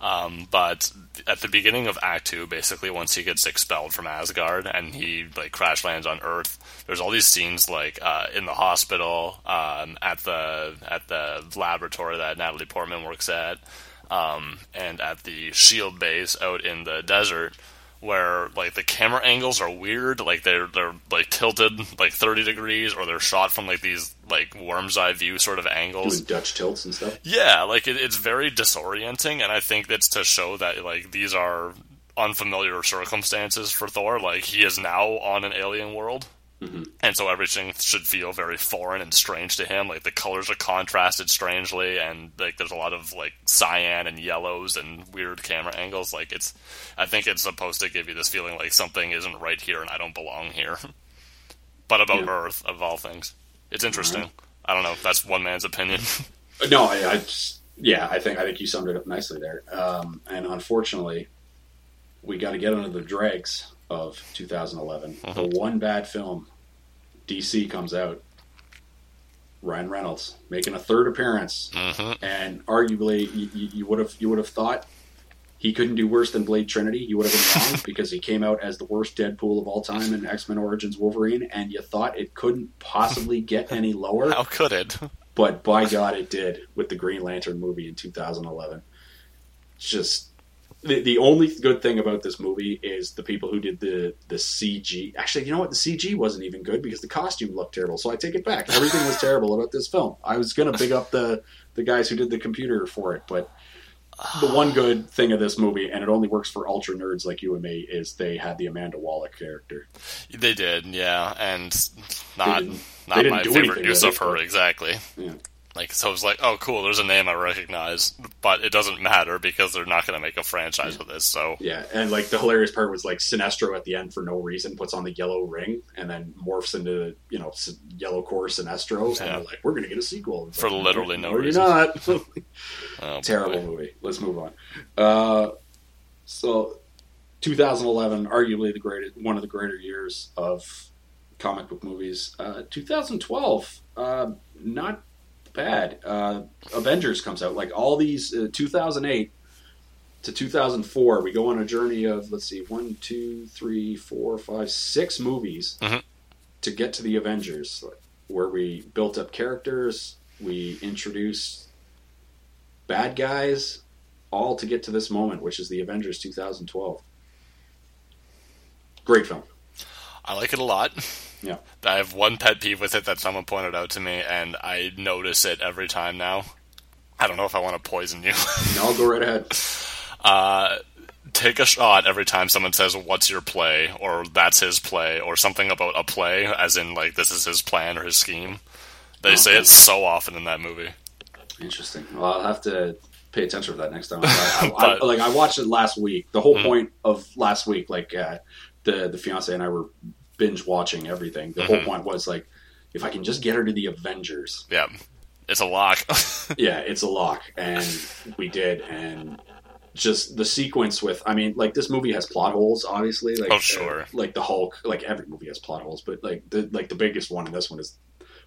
Um, but at the beginning of Act Two, basically, once he gets expelled from Asgard and he like crash lands on Earth, there's all these scenes like uh, in the hospital, um, at the at the laboratory that Natalie Portman works at, um, and at the Shield base out in the desert, where like the camera angles are weird, like they're they're like tilted like 30 degrees, or they're shot from like these like worm's eye view sort of angles. Doing Dutch tilts and stuff. Yeah, like it, it's very disorienting, and I think that's to show that like these are unfamiliar circumstances for Thor. Like he is now on an alien world, and so everything should feel very foreign and strange to him. Like the colors are contrasted strangely, and like there's a lot of like cyan and yellows and weird camera angles. Like it's, I think it's supposed to give you this feeling like something isn't right here and I don't belong here. but about Yeah. Earth of all things, it's interesting. I don't know. That's one man's opinion. No, I, I just, yeah, I think I think you summed it up nicely there. Um, and unfortunately, we got to get under the dregs of 2011. Mm-hmm. The one bad film, DC comes out. Ryan Reynolds making a third appearance, Mhm. and arguably you- you you would have you would have thought he couldn't do worse than Blade Trinity. You would have been wrong because he came out as the worst Deadpool of all time in X Men Origins Wolverine, and you thought it couldn't possibly get any lower. How could it? but by God, it did with the Green Lantern movie in 2011. It's just the, the only good thing about this movie is the people who did the the CG. Actually, you know what? The CG wasn't even good because the costume looked terrible. So I take it back. Everything was terrible about this film. I was gonna big up the the guys who did the computer for it, but the one good thing of this movie, and it only works for ultra nerds like you and me, is they had the Amanda Waller character. They did, yeah, and not didn't my favorite use of her exactly. Yeah. Like so, it was like, oh, cool. There's a name I recognize, but it doesn't matter because they're not going to make a franchise with this. So Yeah, and like the hilarious part was like Sinestro at the end for no reason puts on the yellow ring and then morphs into you know yellow core Sinestro, and Yeah. they're like, "We're gonna get a sequel It's For like, literally no you're reason. not. oh, Terrible boy. movie. Let's move on. Uh, so, 2011, arguably the greatest, one of the greater years of comic book movies. Uh, 2012, uh, not bad. Uh, Avengers comes out. Like all these, uh, 2008 to 2004, we go on a journey of let's see, one, two, three, four, five, six movies Mhm. to get to the Avengers, where we built up characters, we introduced bad guys, all to get to this moment, which is the Avengers 2012. Great film. I like it a lot. Yeah. I have one pet peeve with it that someone pointed out to me, and I notice it every time now. I don't know if I want to poison you. No, I'll go right ahead. uh, take a shot every time someone says, "What's your play?" or "That's his play," or something about a play, as in like this is his plan or his scheme. They say it so often in that movie. Interesting. Well, I'll have to pay attention for that next time. I, I, But- I, like I watched it last week. The whole Mhm. point of last week, like uh, the the fiance and I were binge watching everything. The whole Mhm. point was like, if I can just get her to the Avengers, Yeah, it's a lock. yeah, it's a lock, and we did, and just the sequence with, I mean, like this movie has plot holes, obviously. Like, Oh, sure. uh, like the Hulk, like every movie has plot holes, but like the like the biggest one in this one is.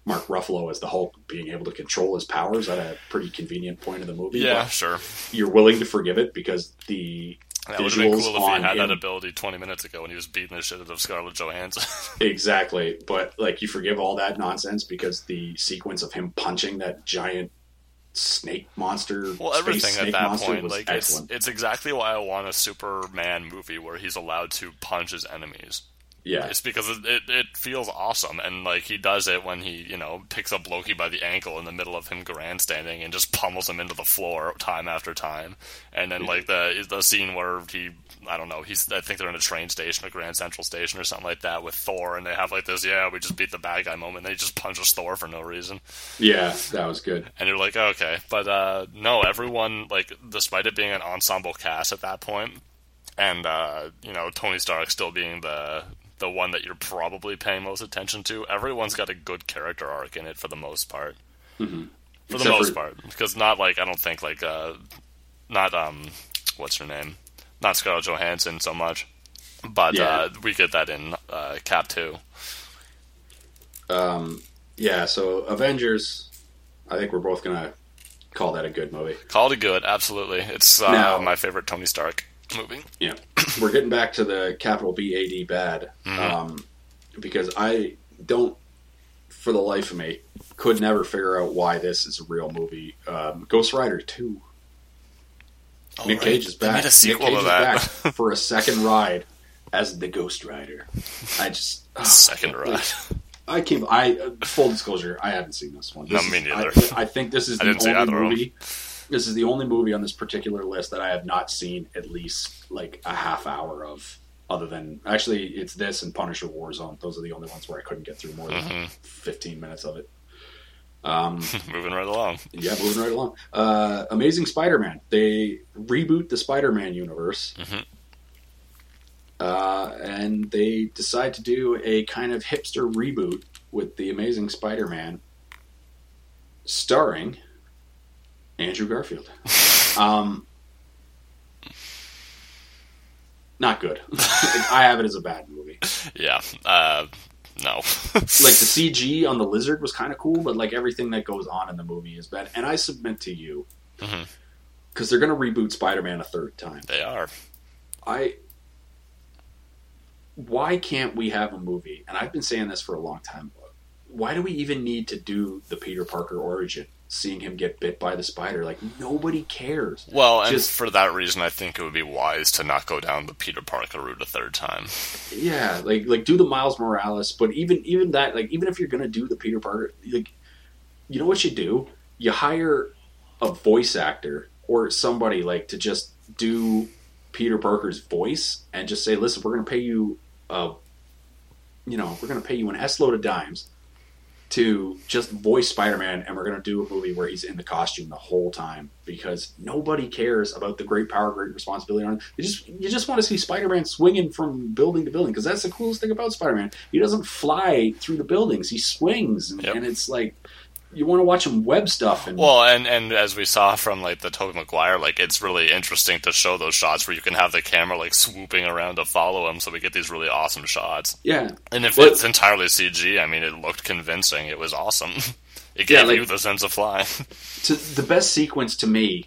Mark Ruffalo as the Hulk being able to control his powers at a pretty convenient point in the movie. yeah, sure. you're willing to forgive it because the That would have been cool if he had that ability 20 minutes ago when he was beating the shit out of Scarlett Johansson. exactly, but like you forgive all that nonsense because the sequence of him punching that giant snake monster, well, everything at that point, like it's excellent. it's exactly why I want a Superman movie where he's allowed to punch his enemies. Yeah, It's because it, it, it feels awesome, and like he does it when he you know picks up Loki by the ankle in the middle of him grandstanding and just pummels him into the floor time after time, and then like the the scene where he I don't know. He's I think they're in a train station, a Grand Central Station or something like that with Thor, and they have like this, yeah, we just beat the bad guy moment. And they just punches Thor for no reason, Yeah, that was good. and you're like, okay, but uh, no, everyone like, despite it being an ensemble cast at that point, and uh, you know Tony Stark still being the the one that you're probably paying most attention to, everyone's got a good character arc in it for the most part. For the most for- part, because not like I don't think like uh, not um, what's her name, not Scarlett Johansson so much, but Yeah. uh, we get that in uh, Cap two. Um, yeah, so Avengers, I think we're both gonna call that a good movie. Call it a good, absolutely. It's uh, Now- my favorite Tony Stark movie. Yeah, we're getting back to the capital B A D bad, Mm-hmm. um, because I don't, for the life of me, could never figure out why this is a real movie. Um, Ghost Rider Two. Nick right. Cage is back. Nick Cage is back for a second ride as the Ghost Rider. I just oh, Second ride. I came. I full disclosure. I haven't seen this one. No, This me is- I, I think this is the only either of 'em. movie. This is the only movie on this particular list that I have not seen at least like a half hour of. Other than actually, it's this and Punisher Warzone. Those are the only ones where I couldn't get through more than Mm-hmm. fifteen minutes of it. Um, Moving right along. yeah, moving right along. Uh, Amazing Spider-Man. They reboot the Spider-Man universe, Mhm. uh, and they decide to do a kind of hipster reboot with the Amazing Spider-Man, starring Andrew Garfield. um, not good. I have it as a bad movie. Yeah. Uh, no. like the CG on the lizard was kind of cool, but like everything that goes on in the movie is bad. And I submit to you, because they're going to reboot Spider-Man a third time. they are. I, why can't we have a movie? And I've been saying this for a long time. Why do we even need to do the Peter Parker origin? Seeing him get bit by the spider, like nobody cares. Well, and Just- for that reason, I think it would be wise to not go down the Peter Parker route a third time. Yeah, like like do the Miles Morales, but even even that, like even if you're gonna do the Peter Parker, like you know what you do? You hire a voice actor or somebody like to just do Peter Parker's voice and just say, listen, we're gonna pay you, uh, you know, we're gonna pay you an S load of dimes to just voice Spider-Man, and we're gonna do a movie where he's in the costume the whole time because nobody cares about the great power, great responsibility. On you just you just want to see Spider-Man swinging from building to building because that's the coolest thing about Spider-Man. He doesn't fly through the buildings; he swings, and, Yep. and it's like you want to watch him web stuff. And Well, and and as we saw from like the Tobey Maguire, like it's really interesting to show those shots where you can have the camera like swooping around to follow him, so we get these really awesome shots. yeah, And if Well- it's entirely CG, I mean, it looked convincing. It was awesome. It gave Yeah, like- you the sense of flying. to the best sequence to me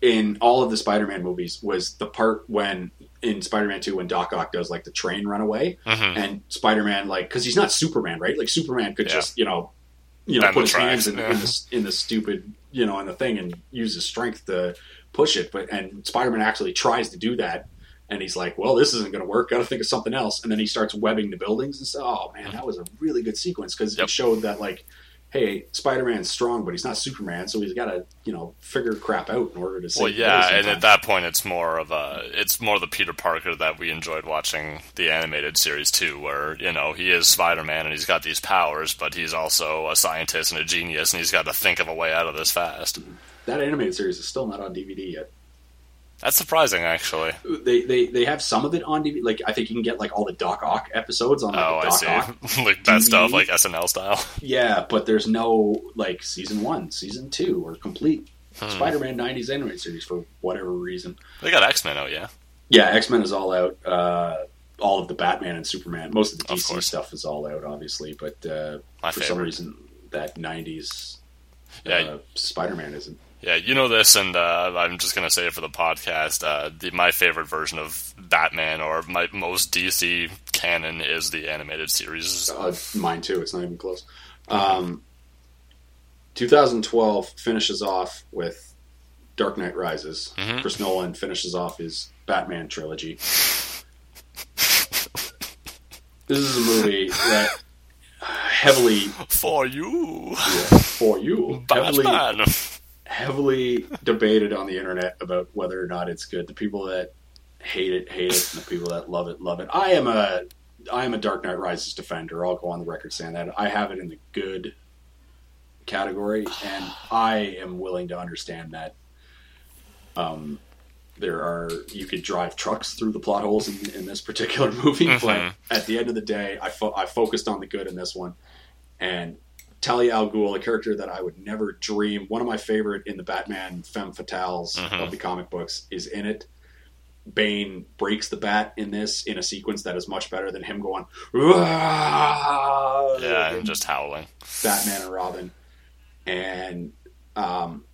in all of the Spider-Man movies was the part when in Spider-Man 2 when Doc Ock does like the train runaway Mhm. and Spider-Man like cuz he's not Superman, right? Like Superman could Yeah. just, you know, you know, put his hands in, yeah. in, the, in the stupid, you know, in the thing and use his strength to push it, but and Spider-Man actually tries to do that and he's like, "Well, this isn't going to work. Got to think of something else." And then he starts webbing the buildings and stuff. Oh man, that was a really good sequence because Yep. it showed that like hey, Spider Man's strong, but he's not Superman, so he's got to, you know, figure crap out in order to save the world. Well, yeah, and at that point, it's more of a it's more the Peter Parker that we enjoyed watching the animated series too, where you know he is Spider Man and he's got these powers, but he's also a scientist and a genius, and he's got to think of a way out of this fast. that animated series is still not on DVD yet. That's surprising, actually. They, they they have some of it on DVD. Like I think you can get like all the Doc Ock episodes on like, Oh, I see. Like best of DVD. like SNL style. Yeah, but there's no like season one, season two, or complete Hmm. Spider Man '90s animated series for whatever reason. They got X Men out, yeah. Yeah, X Men is all out. Uh, all of the Batman and Superman, most of the DC course. stuff is all out, obviously. But uh, for some reason, that '90s Yeah. uh, Spider Man isn't. Yeah, you know this, and uh, I'm just gonna say it for the podcast. Uh, the, my favorite version of Batman, or my most DC canon, is the animated series. Uh, mine too. It's not even close. Um, 2012 finishes off with Dark Knight Rises. Mhm. Chris Nolan finishes off his Batman trilogy. This is a movie that heavily For you, for you Batman. heavily debated on the internet about whether or not it's good. The people that hate it, hate it, and the people that love it, love it. I am a I am a Dark Knight Rises defender. I'll go on the record saying that. I have it in the good category, and I am willing to understand that. Um, there are you could drive trucks through the plot holes in, in this particular movie, Mhm. but at the end of the day, I fo- I focused on the good in this one, and Talia al Ghul, a character that I would never dream, one of my favorite in the Batman femme fatales of the comic books, is in it. Bane breaks the bat in this in a sequence that is much better than him going, "Wah!" Yeah, and just howling. Batman and Robin, and um,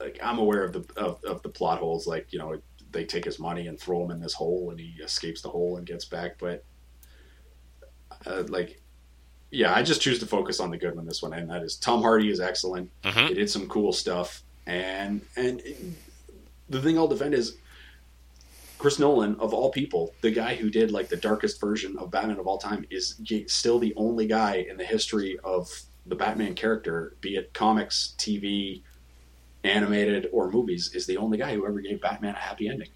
like I'm aware of the of, of the plot holes. Like you know, they take his money and throw him in this hole, and he escapes the hole and gets back. But uh, like, yeah, I just choose to focus on the good one this one, and that is Tom Hardy is excellent. hmm He did some cool stuff, and and the thing I'll defend is Chris Nolan, of all people, the guy who did like the darkest version of Batman of all time, is still the only guy in the history of the Batman character, be it comics, TV, animated, or movies, is the only guy who ever gave Batman a happy ending.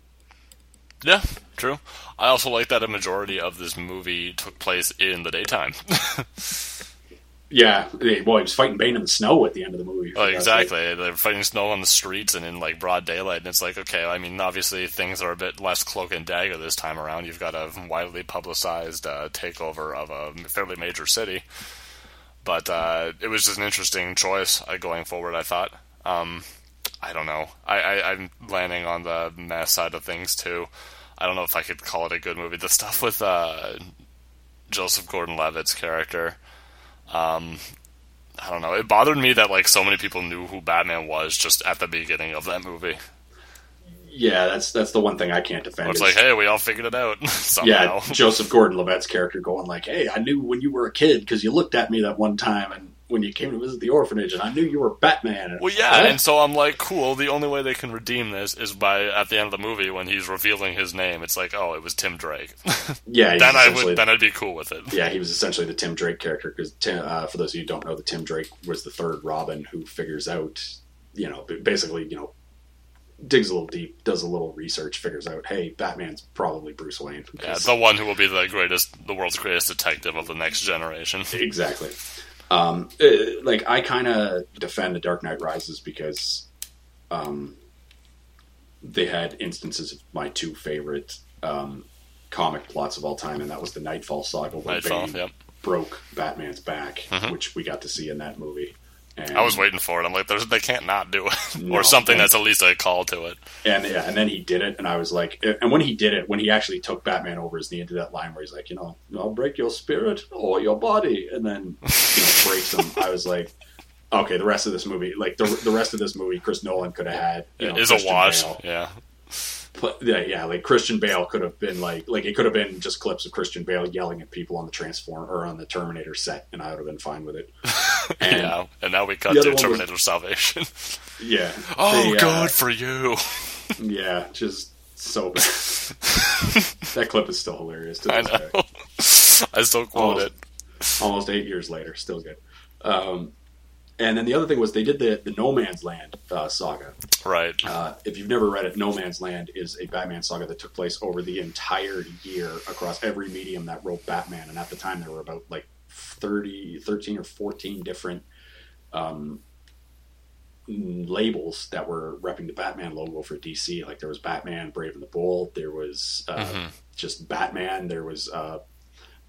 Yeah, true. I also like that a majority of this movie took place in the daytime. Yeah, well, he was fighting Bane in the snow at the end of the movie. Oh, exactly. They're fighting snow on the streets and in like broad daylight, and it's like, okay, I mean, obviously things are a bit less cloak and dagger this time around. You've got a widely publicized uh, takeover of a fairly major city, but uh, it was just an interesting choice uh, going forward. I thought. Um, I don't know. I, I, I'm landing on the mess side of things too. I don't know if I could call it a good movie. The stuff with uh, Joseph Gordon-Levitt's character. Um, I don't know. It bothered me that like so many people knew who Batman was just at the beginning of that movie. Yeah, that's that's the one thing I can't defend. It's like, hey, we all figured it out somehow. yeah, Joseph Gordon-Levitt's character going like, "Hey, I knew when you were a kid because you looked at me that one time, and when you came to visit the orphanage, and I knew you were Batman." Well, yeah, and so I'm like, cool. The only way they can redeem this is by at the end of the movie when he's revealing his name. It's like, oh, it was Tim Drake. yeah, then I would, then I'd be cool with it. yeah, he was essentially the Tim Drake character because uh, for those of you who don't know, the Tim Drake was the third Robin who figures out, you know, basically, you know, digs a little deep, does a little research, figures out, hey, Batman's probably Bruce Wayne. Yeah, the one who will be the greatest, the world's greatest detective of the next generation. Exactly. Um, uh, like I kind of defend the Dark Knight Rises because um, they had instances of my two favorite um, comic plots of all time, and that was the Nightfall saga where Nightfall. Bane Yep. broke Batman's back, Mhm. which we got to see in that movie. And, I was waiting for it. I'm like, there's, they can't not do it, No, or something that's at least a call to it. and yeah, and then he did it, and I was like, and when he did it, when he actually took Batman over his knee into that line where he's like, you know, I'll break your spirit or your body, and then you know breaks him. I was like, okay, the rest of this movie, like the the rest of this movie, Chris Nolan could have had you know, It is a Christian wash. Bale. Yeah. Yeah, yeah, like Christian Bale could have been like, like it could have been just clips of Christian Bale yelling at people on the Transform or on the Terminator set, and I would have been fine with it. And yeah. And now we cut to one was- Terminator Salvation. yeah, oh, they, uh, for you. yeah, just so bad. that clip is still hilarious. To I know. day. I still quote Almost, it. almost eight years later, still good. Um, and then the other thing was they did the the No Man's Land uh, saga. Right. Uh, if you've never read it, No Man's Land is a Batman saga that took place over the entire year across every medium that wrote Batman. And at the time, there were about like 30, 13 or 14 different um, labels that were repping the Batman logo for DC. Like there was Batman, Brave and the Bold. There was uh, Mhm. just Batman. There was uh,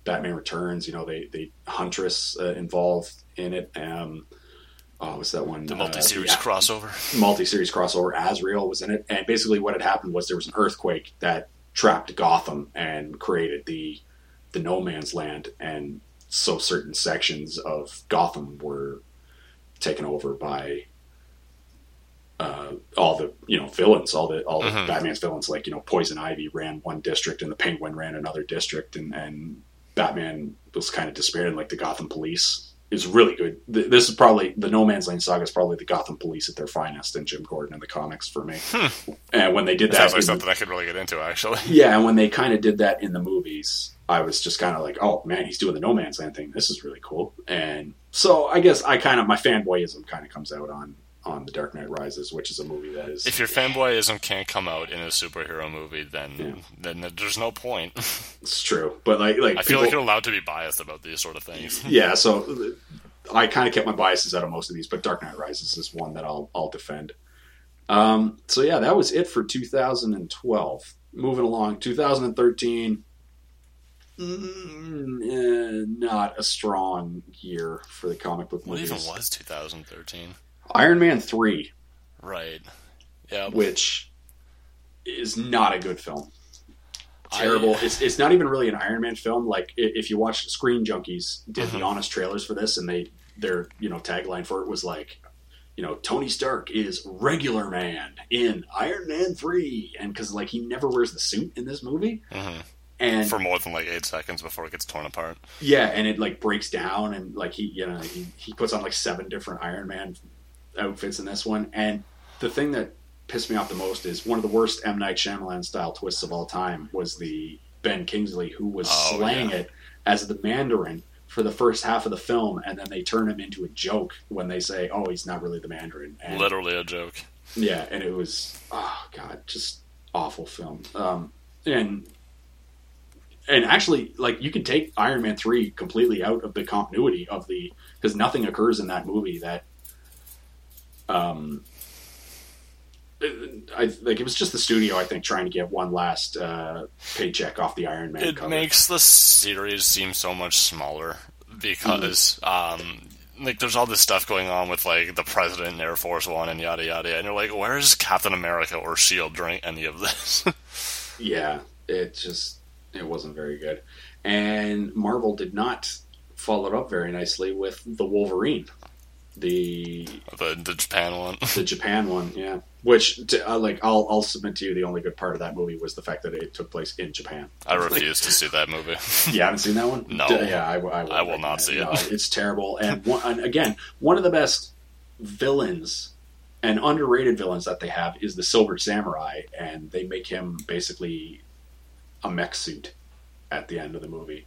Batman Returns. You know, they they Huntress uh, involved in it. Um, oh, what's that one? The Uh, multi-series yeah, crossover. multi-series crossover. Azrael was in it, and basically what had happened was there was an earthquake that trapped Gotham and created the the no man's land, and so certain sections of Gotham were taken over by uh, all the you know villains, all the all the Mhm. Batman's villains. Like you know, Poison Ivy ran one district, and the Penguin ran another district, and and Batman was kind of despairing. Like the Gotham Police is really good. This is probably the No Man's Land saga is probably the Gotham Police at their finest, and Jim Gordon in the comics for me. Hmm. And when they did That that, sounds like in- something I could really get into, actually. yeah, and when they kind of did that in the movies, I was just kind of like, oh man, he's doing the No Man's Land thing. This is really cool. And so I guess I kind of my fanboyism kind of comes out on on The Dark Knight Rises, which is a movie that is If your fanboyism can't come out in a superhero movie, then Yeah. then there's no point. it's true, but like like I feel people, like you're allowed to be biased about these sort of things. yeah. So I kind of kept my biases out of most of these, but Dark Knight Rises is one that I'll I'll defend. Um, so yeah, that was it for 2012. Moving along, 2013. Mm, eh, not a strong year for the comic book What movies. even was 2013? Iron Man 3, Right. Yeah. which is not a good film. Terrible. It's, it's not even really an Iron Man film. Like if you watch Screen Junkies did Mhm. the honest trailers for this, and they their you know tagline for it was like, you know, Tony Stark is regular man in Iron Man 3, and because like he never wears the suit in this movie, hmm and For more than like eight seconds before it gets torn apart. Yeah, and it like breaks down, and like he, you know, he, he puts on like seven different Iron Man outfits in this one. And the thing that pissed me off the most is one of the worst M Night Shyamalan style twists of all time was the Ben Kingsley who was Oh, slaying yeah. it as the Mandarin for the first half of the film, and then they turn him into a joke when they say, "Oh, he's not really the Mandarin." And, Literally a joke. yeah, and it was oh god, just awful film. Um, and and actually, like you can take Iron Man three completely out of the continuity of the because nothing occurs in that movie that um. I like it was just the studio. I think trying to get one last uh, paycheck off the Iron Man It cover. makes the series seem so much smaller because, um, like, there's all this stuff going on with like the President and Air Force One and yada yada, and you're like, where's Captain America or Shield during any of this? yeah, it just it wasn't very good. And Marvel did not follow it up very nicely with the Wolverine, the the the Japan one. the Japan one, yeah. Which to, uh, like I'll I'll submit to you the only good part of that movie was the fact that it took place in Japan. I refuse to see that movie. You haven't seen that one? No. D- yeah, I, I, I will not see it. No, it's terrible. And, one, and again, one of the best villains and underrated villains that they have is the Silver Samurai, and they make him basically a mech suit at the end of the movie.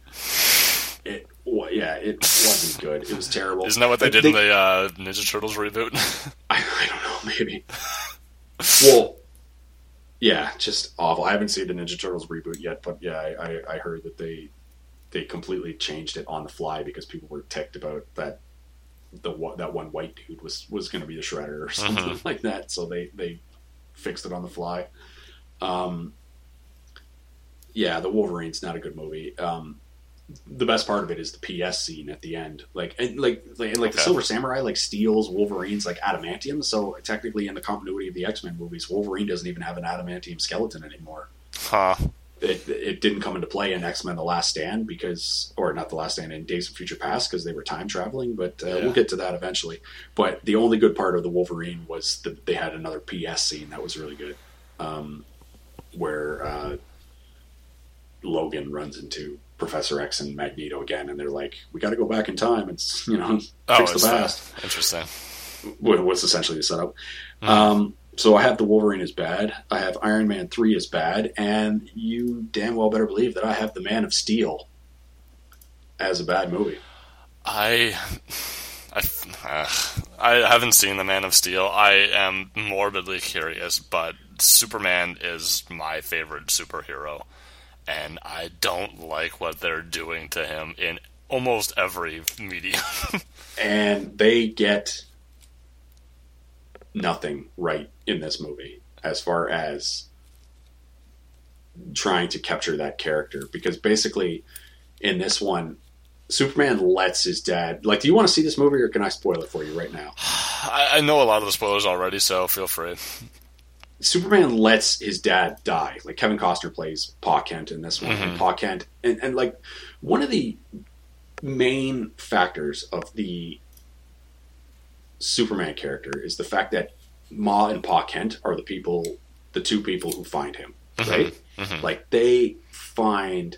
It, wa- yeah, it wasn't good. It was terrible. Isn't that what they Like, did in the uh, Ninja Turtles reboot? I, I don't know, maybe. well, yeah, just awful. I haven't seen the Ninja Turtles reboot yet, but yeah, I, I, I heard that they they completely changed it on the fly because people were ticked about that the one- that one white dude was was going to be the Shredder or something Mhm. like that. So they they fixed it on the fly. Um, yeah, the Wolverine's not a good movie. Um, the best part of it is the PS scene at the end, like and like like, and like the Silver Samurai like steals Wolverine's like adamantium. So technically, in the continuity of the X Men movies, Wolverine doesn't even have an adamantium skeleton anymore. huh. It, it didn't come into play in X Men: The Last Stand because, or not The Last Stand, in Days of Future Past because they were time traveling. But uh, Yeah. we'll get to that eventually. But the only good part of the Wolverine was that they had another PS scene that was really good, um, where uh, Logan runs into Professor X and Magneto again, and they're like, "We got to go back in time and you know Oh, fix the that. past." Interesting. What's essentially the setup. Mhm. Um, so I have the Wolverine is bad. I have Iron Man three is bad, and you damn well better believe that I have the Man of Steel as a bad movie. I, I, uh, I haven't seen The Man of Steel. I am morbidly curious, but Superman is my favorite superhero, and I don't like what they're doing to him in almost every medium. and they get nothing right in this movie as far as trying to capture that character because basically in this one superman lets his dad like do you want to see this movie or can i spoil it for you right now I, I know a lot of the spoilers already, so feel free. superman lets his dad die like kevin costner plays pa kent in this one and Mhm. pa kent and, and like one of the main factors of the Superman character is the fact that Ma and Pa Kent are the people, the two people who find him, right? Mhm. Like they find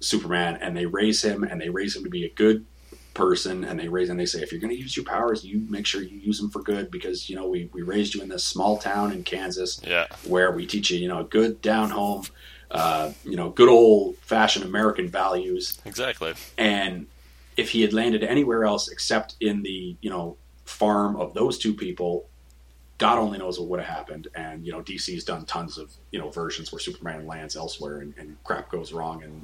Superman and they raise him and they raise him to be a good person and they raise and they say if you're going to use your powers you make sure you use them for good because you know we, we raised you in this small town in kansas Yeah, where we teach you you know good down home uh, you know good old fashioned american values exactly. and if he had landed anywhere else except in the you know farm of those two people, God only knows what would have happened. And you know, DC's done tons of you know versions where Superman lands elsewhere and, and crap goes wrong. And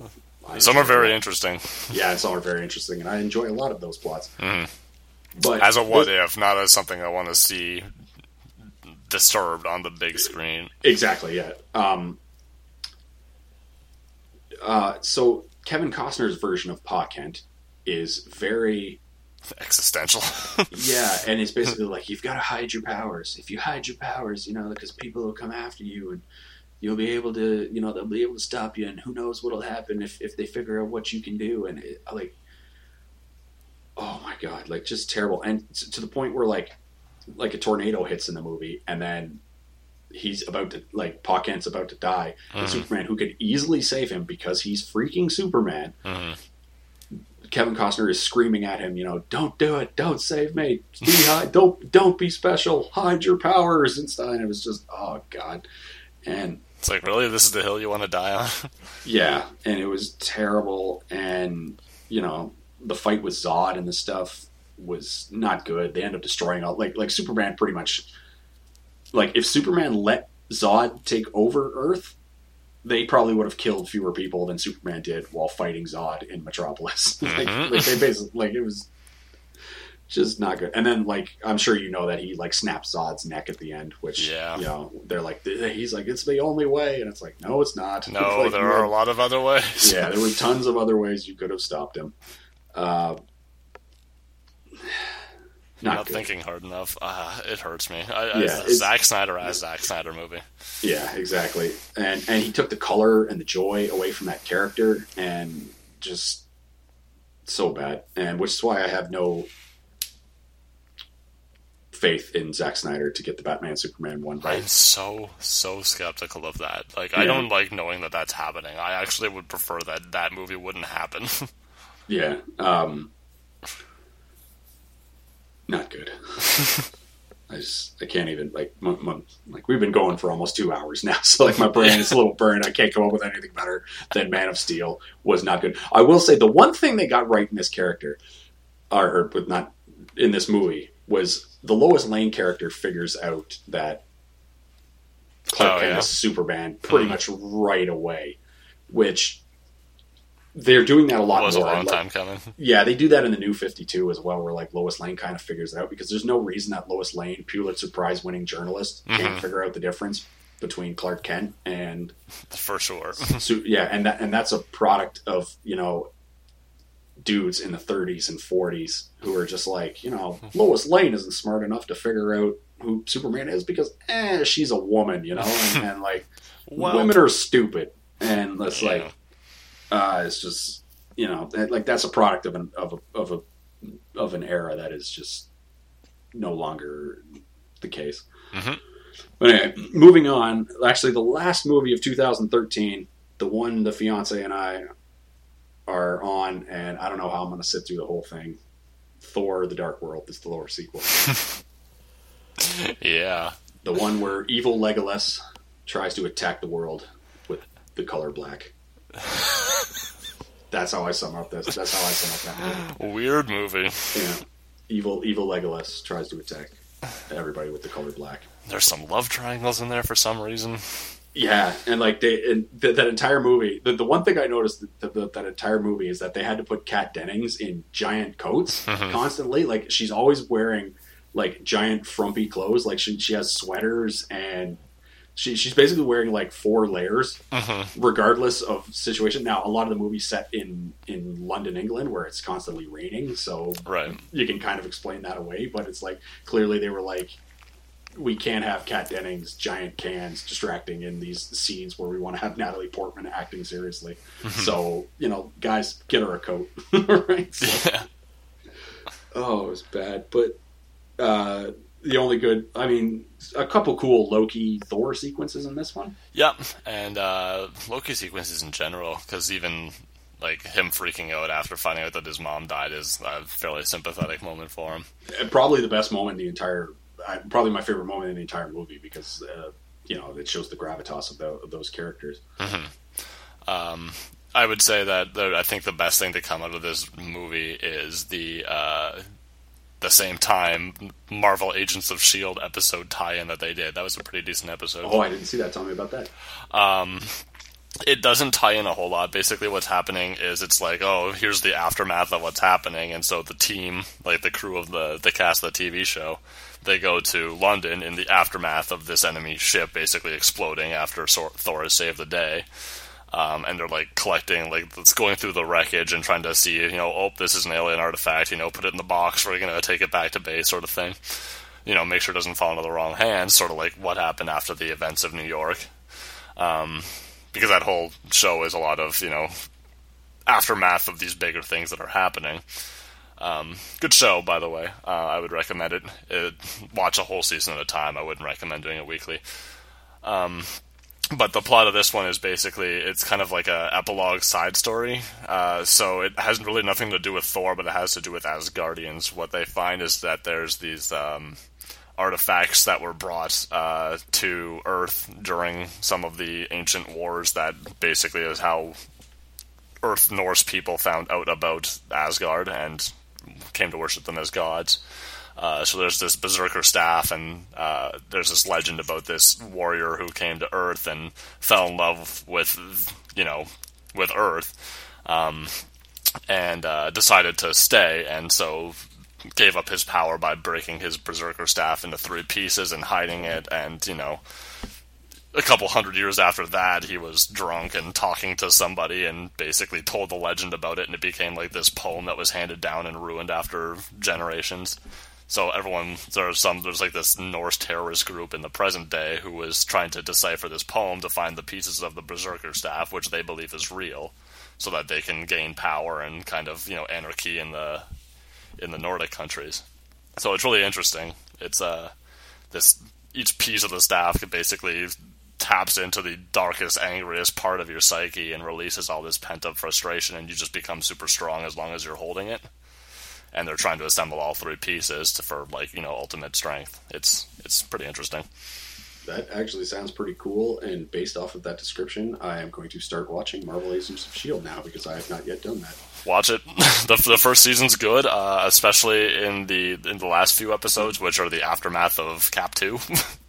Some are very interesting. yeah, some are very interesting, and I enjoy a lot of those plots. Mhm. But As a what if, not as something I want to see disturbed on the big screen. Exactly. Yeah. Um, uh, so Kevin Costner's version of Pa Kent is very Existential. yeah, and it's basically like you've got to hide your powers. If you hide your powers, you know, because people will come after you, and you'll be able to, you know, they'll be able to stop you, and who knows what'll happen if if they figure out what you can do, and it, like, oh my god, like just terrible, and to the point where like, like a tornado hits in the movie, and then he's about to like Pa Kent's about to die, and Mhm. Superman, who could easily save him because he's freaking Superman. Mhm. Kevin Costner is screaming at him, you know, don't do it, don't save me, be high, don't don't be special, hide your powers and stuff. And it was just, oh god, and It's like, really? This is the hill you want to die on? yeah, and it was terrible. And you know, the fight with Zod and the stuff was not good. They end up destroying all like like Superman pretty much. Like if Superman let Zod take over Earth, they probably would have killed fewer people than Superman did while fighting Zod in Metropolis. like, Mhm. like they basically like it was just not good. And then like I'm sure you know that he like snaps Zod's neck at the end, which Yeah. you know they're like he's like it's the only way, and it's like no, it's not. No, Like, there are a lot of other ways. yeah, there were tons of other ways you could have stopped him. Uh, not Not thinking hard enough. Uh, it hurts me. I, Yeah, I, Zack Snyder as Zack Snyder movie. Yeah, exactly. And and he took the color and the joy away from that character, and just so bad. And which is why I have no faith in Zack Snyder to get the Batman Superman one right. I'm so so skeptical of that. Like, I don't like knowing that that's happening. I actually would prefer that that movie wouldn't happen. Yeah. Um, not good. I just I can't even like my, my, like we've been going for almost two hours now, so like my brain is a little burned. I can't come up with anything better than Man of Steel was not good. I will say the one thing they got right in this character, or, or with not in this movie, was the Lois Lane character figures out that Clark Oh, Kent yeah. is Superman pretty Mhm. much right away, which they're doing that a lot was a more. long Like, time coming. yeah, they do that in the new 52 as well, where like Lois Lane kind of figures it out because there's no reason that Lois Lane, Pulitzer Prize winning journalist, can't Mhm. figure out the difference between Clark Kent and For sure. Su- yeah, and that and that's a product of you know dudes in the 30s and 40s who are just like you know Lois Lane isn't smart enough to figure out who Superman is because eh, she's a woman, you know, and, and like Well, women are stupid, and it's Yeah. like uh, it's just you know like that's a product of an of a of a of an era that is just no longer the case. Mhm. But anyway, moving on. Actually, the last movie of 2013, the one the fiance and I are on, and I don't know how I'm going to sit through the whole thing. Thor: The Dark World is the lower sequel. yeah. the one where evil Legolas tries to attack the world with the color black. That's how I sum up this. That's how I sum up that movie. Weird movie. Yeah. Evil, evil Legolas tries to attack everybody with the color black. There's some love triangles in there for some reason. Yeah, and like they, and th- that entire movie. The, the one thing I noticed that, that that entire movie is that they had to put Kat Dennings in giant coats Mhm. constantly. Like she's always wearing like giant frumpy clothes. Like she she has sweaters and she she's basically wearing like four layers Mhm. regardless of situation. Now, a lot of the movies set in in London, England, where it's constantly raining, so Right. you can kind of explain that away. But it's like clearly they were like, we can't have Kat Dennings giant cans distracting in these scenes where we want to have Natalie Portman acting seriously. so you know, guys, get her a coat, right? So- Yeah. Oh, it was bad. But uh, the only good, I mean, a couple cool Loki Thor sequences in this one. Yep. And uh, Loki sequences in general, because even like him freaking out after finding out that his mom died is a fairly sympathetic moment for him. Probably the best moment in the entire, uh, probably my favorite moment in the entire movie because uh, you know it shows the gravitas of, the, of those characters. Um, I would say that the, I think the best thing to come out of this movie is the uh, the same time Marvel Agents of Shield episode tie-in that they did. That was a pretty decent episode. Oh, I didn't see that. Tell me about that. Um, it doesn't tie in a whole lot. Basically, what's happening is it's like, oh, here's the aftermath of what's happening, and so the team, like the crew of the the cast of the TV show, they go to London in the aftermath of this enemy ship basically exploding after Thor has saved the day. Um, and they're like collecting, like it's going through the wreckage and trying to see, you know, oh, this is an alien artifact, you know, put it in the box, we're gonna take it back to base, sort of thing. You know, make sure it doesn't fall into the wrong hands, sort of like what happened after the events of New York. Um, because that whole show is a lot of, you know, aftermath of these bigger things that are happening. Um, good show, by the way. Uh, I would recommend it. it. Watch a whole season at a time. I wouldn't recommend doing it weekly. Um, but the plot of this one is basically it's kind of like a epilogue side story. Uh, so it has really nothing to do with Thor, but it has to do with Asgardians. What they find is that there's these um, artifacts that were brought uh, to Earth during some of the ancient wars. That basically is how Earth Norse people found out about Asgard and came to worship them as gods. Uh, so there's this berserker staff, and uh, there's this legend about this warrior who came to Earth and fell in love with, you know, with Earth, um, and uh, decided to stay, and so gave up his power by breaking his berserker staff into three pieces and hiding it, and you know, a couple hundred years after that, he was drunk and talking to somebody and basically told the legend about it, and it became like this poem that was handed down and ruined after generations. So everyone there's some there's like this Norse terrorist group in the present day who was trying to decipher this poem to find the pieces of the berserker staff, which they believe is real, so that they can gain power and kind of you know anarchy in the in the Nordic countries. So it's really interesting. It's uh this each piece of the staff could basically taps into the darkest, angriest part of your psyche and releases all this pent up frustration, and you just become super strong as long as you're holding it and they're trying to assemble all three pieces to, for like you know ultimate strength. It's it's pretty interesting. That actually sounds pretty cool, and based off of that description, I am going to start watching Marvel Agents of Shield now because I have not yet done that. Watch it. the, the first season's good, uh, especially in the in the last few episodes, which are the aftermath of Cap Two.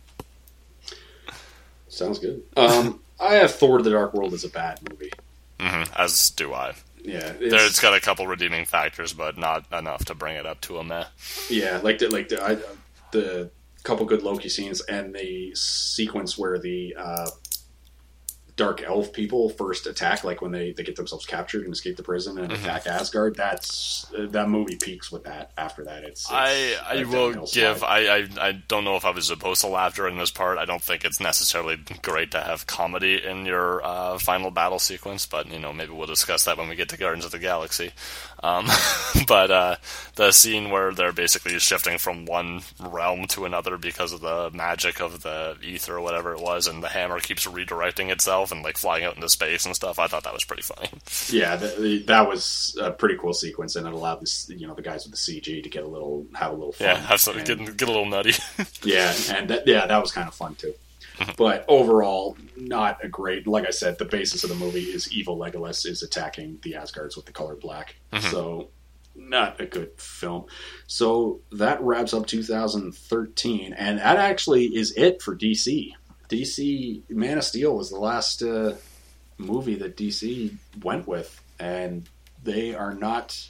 sounds good. Um, I have Thor: The Dark World as a bad movie. Mm-hmm, as do I yeah, it's, it's got a couple redeeming factors, but not enough to bring it up to a meh. Yeah, like the, like the, I, the couple good Loki scenes and the sequence where the uh, dark elf people first attack, like when they, they get themselves captured and escape the prison and mm-hmm. attack Asgard. That's that movie peaks with that. After that, it's, it's I I will give I, I I don't know if I was supposed to laugh during this part. I don't think it's necessarily great to have comedy in your uh, final battle sequence, but you know maybe we'll discuss that when we get to Guardians of the Galaxy. Um, but uh, the scene where they're basically shifting from one realm to another because of the magic of the ether or whatever it was, and the hammer keeps redirecting itself and like flying out into space and stuff. I thought that was pretty funny. Yeah, the, that was a pretty cool sequence, and it allowed this you know the guys with the CG to get a little have a little fun. Yeah, have some, and, get get a little nutty. yeah, and that, yeah, that was kind of fun too. but overall, not a great. Like I said, the basis of the movie is evil Legolas is attacking the Asgards with the color black. Mm-hmm. So, not a good film. So that wraps up 2013, and that actually is it for DC. DC Man of Steel was the last uh, movie that DC went with, and they are not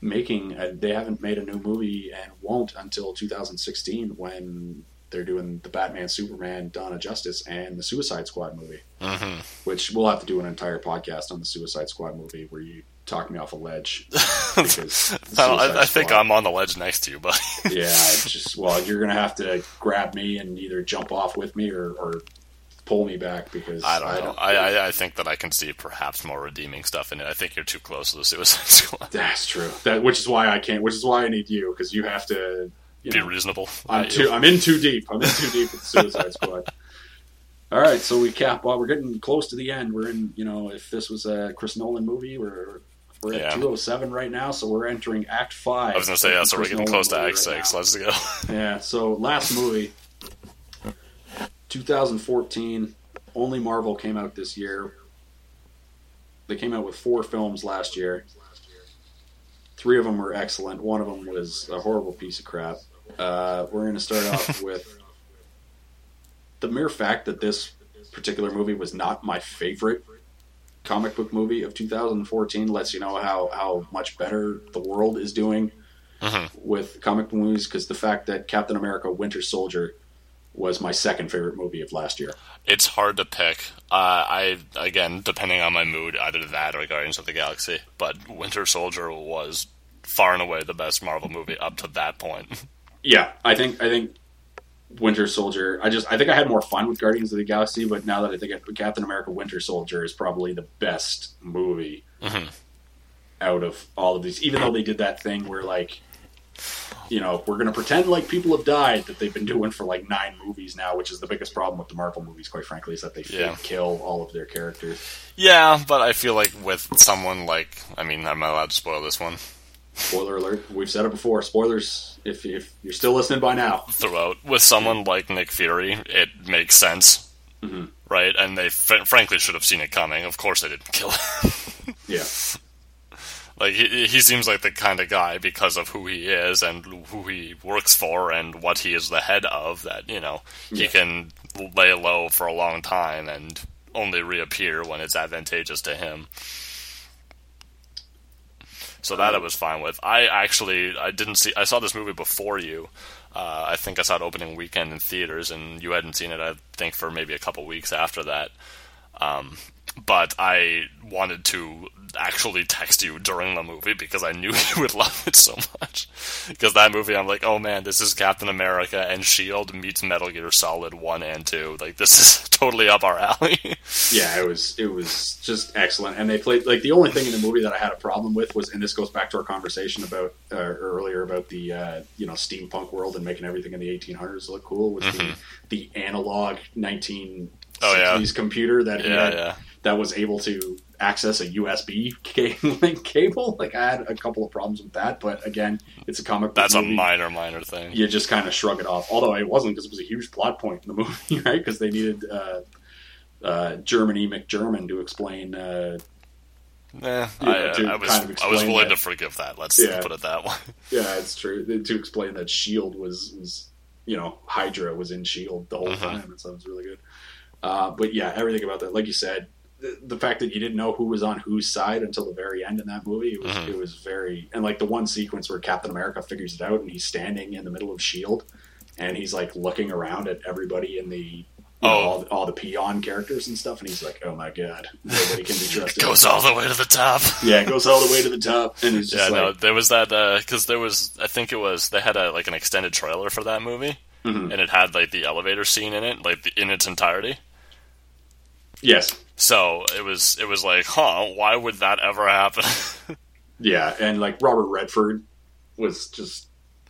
making. A, they haven't made a new movie and won't until 2016 when they're doing the Batman, Superman, Dawn of Justice, and the Suicide Squad movie, mm-hmm. which we'll have to do an entire podcast on the Suicide Squad movie where you talk me off a ledge. I, I think I'm on the ledge next to you, but yeah, just well, you're gonna have to grab me and either jump off with me or, or pull me back because I don't I know. Don't I, I, I think that I can see perhaps more redeeming stuff in it. I think you're too close to the Suicide Squad. That's true. That which is why I can't. Which is why I need you because you have to you be know, reasonable. I'm too. I'm in too deep. I'm in too deep with the Suicide Squad. All right, so we cap. Well, we're getting close to the end. We're in. You know, if this was a Chris Nolan movie, we're we're at 207 right now, so we're entering Act Five. I was gonna say yeah, so we're getting close to Act right Six. Now. Let's go. yeah. So last movie, 2014. Only Marvel came out this year. They came out with four films last year. Three of them were excellent. One of them was a horrible piece of crap. Uh, we're going to start off with the mere fact that this particular movie was not my favorite comic book movie of 2014 lets you know how, how much better the world is doing Mhm. with comic movies because the fact that Captain America Winter Soldier was my second favorite movie of last year. It's hard to pick. Uh, I again, depending on my mood, either that or Guardians of the Galaxy. But Winter Soldier was far and away the best Marvel movie up to that point. Yeah, I think I think Winter Soldier. I just I think I had more fun with Guardians of the Galaxy, but now that I think it, Captain America Winter Soldier is probably the best movie Mhm. out of all of these. Even though they did that thing where like, you know, we're gonna pretend like people have died that they've been doing for like nine movies now, which is the biggest problem with the Marvel movies, quite frankly, is that they Yeah. kill all of their characters. yeah, but I feel like with someone like, I mean, I'm not allowed to spoil this one Spoiler alert: We've said it before. Spoilers. If if you're still listening by now, throughout. With someone like Nick Fury, it makes sense, Mhm. right? And they fr- frankly should have seen it coming. Of course, they didn't kill him. yeah. Like he, he seems like the kind of guy because of who he is and who he works for and what he is the head of that you know he Yeah. can lay low for a long time and only reappear when it's advantageous to him. So that I was fine with. I actually I didn't see I saw this movie before you. Uh, I think I saw it opening weekend in theaters, and you hadn't seen it. I think for maybe a couple weeks after that. Um, but I wanted to actually text you during the movie because I knew you would love it so much. Because that movie, I'm like, oh man, this is Captain America and Shield meets Metal Gear Solid one and two. Like this is totally up our alley. Yeah, it was it was just excellent, and they played like the only thing in the movie that I had a problem with was, and this goes back to our conversation about uh, earlier about the uh, you know steampunk world and making everything in the 1800s look cool was the the analog 1960s Oh, yeah. computer that he yeah, had yeah. That was able to access a USB cable. Like I had a couple of problems with that, but again, it's a comic. book That's a minor, minor thing. You just kind of shrug it off. Although it wasn't because it was a huge plot point in the movie, right? Because they needed uh, uh, Germany McGerman to explain. Uh, Eh, Yeah, I, to I was kind of I was willing that. to forgive that. Let's Yeah. put it that way. yeah, it's true. To explain that Shield was was you know Hydra was in Shield the whole Mhm. time, and so it was really good. Uh, but yeah, everything about that, like you said, the, the fact that you didn't know who was on whose side until the very end in that movie, it was Mhm. it was very and like the one sequence where Captain America figures it out and he's standing in the middle of Shield, and he's like looking around at everybody in the. You know, Oh. all, all the peon characters and stuff, and he's like, "Oh my god, nobody can be It trusted." goes all the way to the top. yeah, it goes all the way to the top, and he's Yeah, just no, there was that because there was I think it was they had a like an extended trailer for that movie, Mhm. and it had like the elevator scene in it, like the, in its entirety. "Yes, So it was it was like, huh? Why would that ever happen? Yeah, and like Robert Redford was just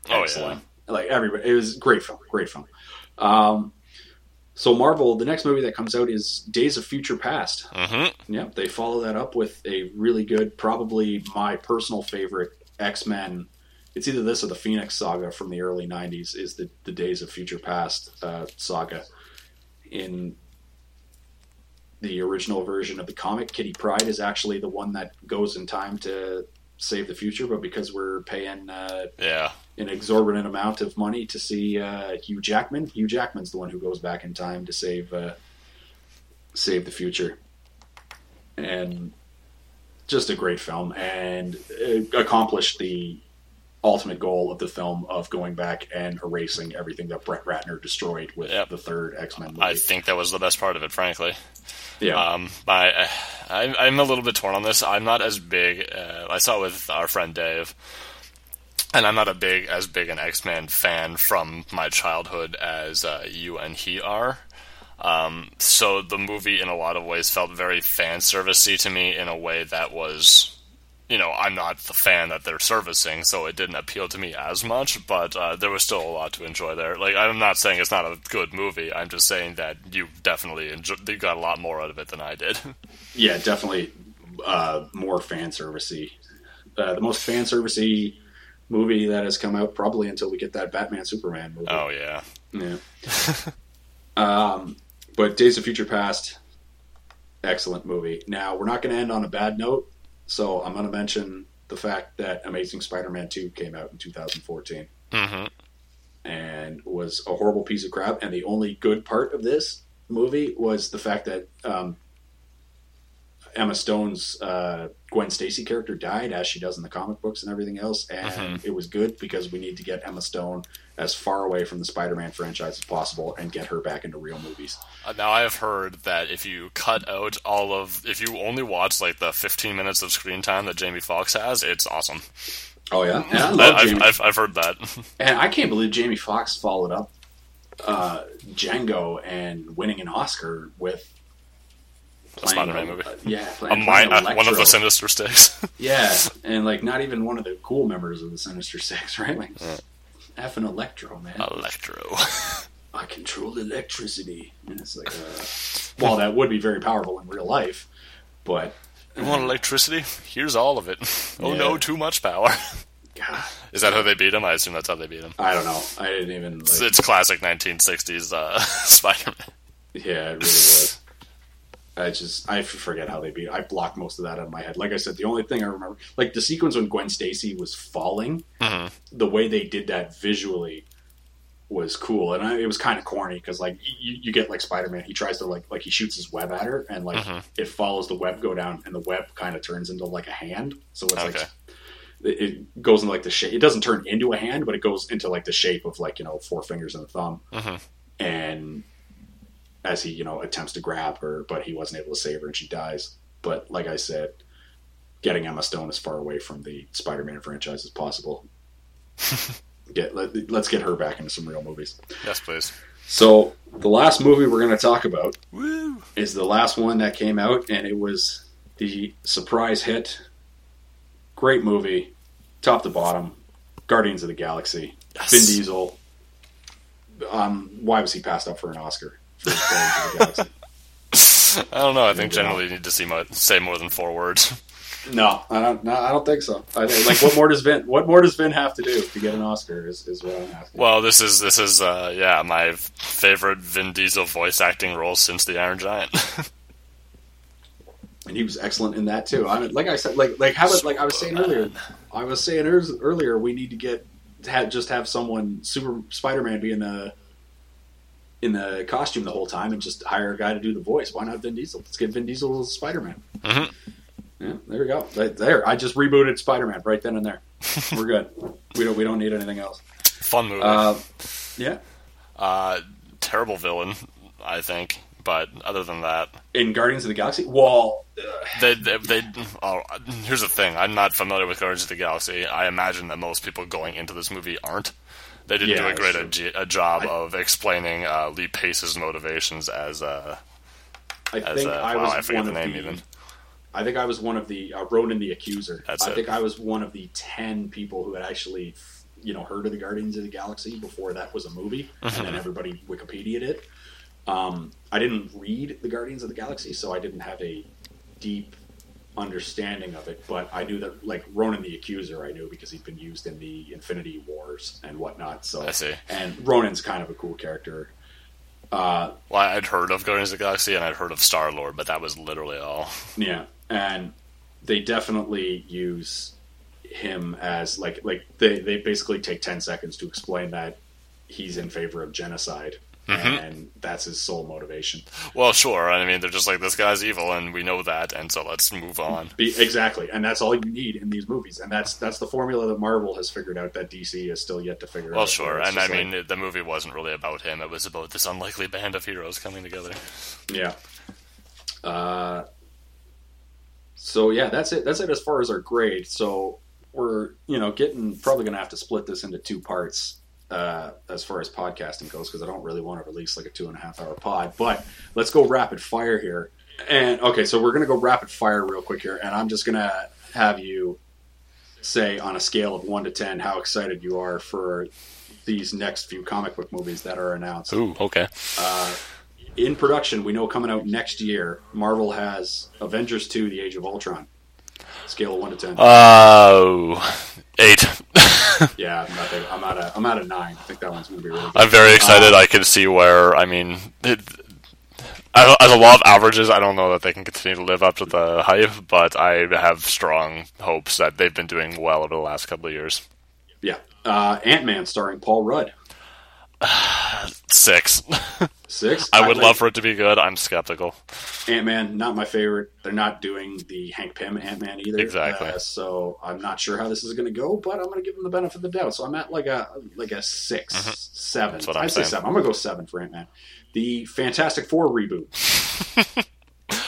Oh, excellent. Like everybody, it was great film, great film. Um, so Marvel, the next movie that comes out is Days of Future Past. hmm Yep, they follow that up with a really good, probably my personal favorite X Men. It's either this or the Phoenix Saga from the early '90s. Is the the Days of Future Past uh, saga in the original version of the comic? Kitty Pryde is actually the one that goes in time to save the future, but because we're paying uh, Yeah, an exorbitant amount of money to see uh, Hugh Jackman. Hugh Jackman's the one who goes back in time to save uh, save the future, and just a great film, and it accomplished the ultimate goal of the film of going back and erasing everything that Brett Ratner destroyed with Yep. the third X Men movie. I think that was the best part of it, frankly. yeah, Um, I, I, I'm a little bit torn on this. I'm not as big. Uh, I saw it with our friend Dave, and I'm not a big as big an X Men fan from my childhood as uh, you and he are. Um, so the movie, in a lot of ways, felt very fan servicey to me in a way that was, you know, I'm not the fan that they're servicing, so it didn't appeal to me as much. But uh, there was still a lot to enjoy there. Like I'm not saying it's not a good movie. I'm just saying that you definitely enjoyed, you got a lot more out of it than I did. yeah, definitely uh, more fan servicey. Uh, the most fan servicey movie that has come out probably until we get that Batman Superman movie. oh yeah, Yeah. um, but Days of Future Past, excellent movie. Now we're not going to end on a bad note, so I'm going to mention the fact that Amazing Spider-Man two came out in 2014 hmm and was a horrible piece of crap. And the only good part of this movie was the fact that um, Emma Stone's uh, Gwen Stacy character died, as she does in the comic books and everything else. And it was good because we need to get Emma Stone as far away from the Spider-Man franchise as possible and get her back into real movies. Uh, now I have heard that if you cut out all of, if you only watch like the 15 minutes of screen time that Jamie Foxx has, it's awesome. Oh yeah, I love I've, I've, I've heard that. And I can't believe Jamie Foxx followed up uh, Django and winning an Oscar with playing Spider-Man a- movie. uh, yeah, playing, mi- playing uh, one of the Sinister Sticks. Yeah, and like not even one of the cool members of the Sinister Six, right? Like effing Electro, man. Electro. I control electricity, and it's like, uh, well, that would be very powerful in real life, but You want electricity? Here's all of it. Oh Yeah. no, too much power. God, Is that how they beat him? I assume that's how they beat him. I don't know. I didn't even. It's, it's classic 1960s uh, Spider-Man. Yeah, it really was. I just I forget how they beat. I blocked most of that out of my head. Like I said, the only thing I remember, like the sequence when Gwen Stacy was falling, Mhm. the way they did that visually was cool, and I, it was kind of corny because like you, you get like Spider Man, he tries to like like he shoots his web at her, and like Mhm. it follows the web go down, and the web kind of turns into like a hand. So it's Okay. like it, it goes into like the shape. It doesn't turn into a hand, but it goes into like the shape of like you know four fingers and a thumb Mhm. and as he you know attempts to grab her but he wasn't able to save her and she dies but like i said getting emma stone as far away from the spider-man franchise as possible get let, let's get her back into some real movies Yes, please. so the last movie we're going to talk about Woo! is the last one that came out and it was the surprise hit great movie top to bottom guardians of the galaxy Yes. Vin Diesel. Um, why was he passed up for an Oscar? For the Galaxy? I don't know. I think generally you need to see mo- say more than four words. No, I don't. No, I don't think so. I think, like, what more does Vin? What more does Vin have to do to get an Oscar? Is, is what I'm asking. Well, this is this is uh, yeah my favorite Vin Diesel voice acting role since the Iron Giant. and he was excellent in that too. I mean, like I said, like like how about like I was saying earlier. I was saying earlier, we need to get have, just have someone Super Spider Man be in the in the costume the whole time and just hire a guy to do the voice. Why not Vin Diesel? Let's get Vin Diesel as Spider Man. Mhm. Yeah, there we go. Right there, I just rebooted Spider Man right then and there. We're good. we don't we don't need anything else. Fun movie. Uh, yeah. Uh, terrible villain, I think. But other than that, In Guardians of the Galaxy, well, uh, they they, they oh, here's the thing. I'm not familiar with Guardians of the Galaxy. I imagine that most people going into this movie aren't. They didn't Yeah, do a great a, a job I- of explaining uh, Lee Pace's motivations as uh, I as think uh, I wow, was I one the of the. even. I think I was one of the uh, Ronan the Accuser. That's I it. think I was one of the ten people who had actually, you know, heard of the Guardians of the Galaxy before that was a movie, and Mm-hmm. then everybody Wikipedia'd it. Um, I didn't read the Guardians of the Galaxy, so I didn't have a deep understanding of it. But I knew that, like Ronan the Accuser, I knew because he'd been used in the Infinity Wars and whatnot. So I see. And Ronan's kind of a cool character. Uh, Well, I'd heard of Guardians of the Galaxy and I'd heard of Star Lord, but that was literally all. Yeah, and they definitely use him as like like they they basically take ten seconds to explain that he's in favor of genocide, and that's his sole motivation. Well, sure. I mean, they're just like this guy's evil, and we know that, and so let's move on. Be, exactly, and that's all you need in these movies, and that's that's the formula that Marvel has figured out that DC is still yet to figure Well, out. Well, sure. And I like- mean, the movie wasn't really about him. It was about this unlikely band of heroes coming together. Yeah. Uh, so yeah, that's it. That's it as far as our grade. So we're you know getting probably going to have to split this into two parts uh, as far as podcasting goes because I don't really want to release like a two and a half hour pod. But let's go rapid fire here. And okay, so we're going to go rapid fire real quick here, and I'm just going to have you say on a scale of one to ten how excited you are for these next few comic book movies that are announced Ooh, okay. uh, in production. We know coming out next year. Marvel has Avengers two: The Age of Ultron. Scale of one to ten. Oh, eight. yeah, I'm not. I'm at a. I'm at a nine. I think that one's going to be really good. I'm very excited. Uh, I can see where. I mean, it, as as a law of averages, I don't know that they can continue to live up to the hype, but I have strong hopes that they've been doing well over the last couple of years. Yeah. Uh, Ant Man starring Paul Rudd. Six. Six. I would love for it to be good. I'm skeptical. Ant Man, not my favorite. They're not doing the Hank Pym Ant Man either. Exactly. Uh, so I'm not sure how this is going to go, but I'm going to give them the benefit of the doubt. So I'm at like a like a 6 seven. Mm-hmm. That's what I'm I'd say saying. seven. I'm going to go seven for Ant Man. The Fantastic Four reboot.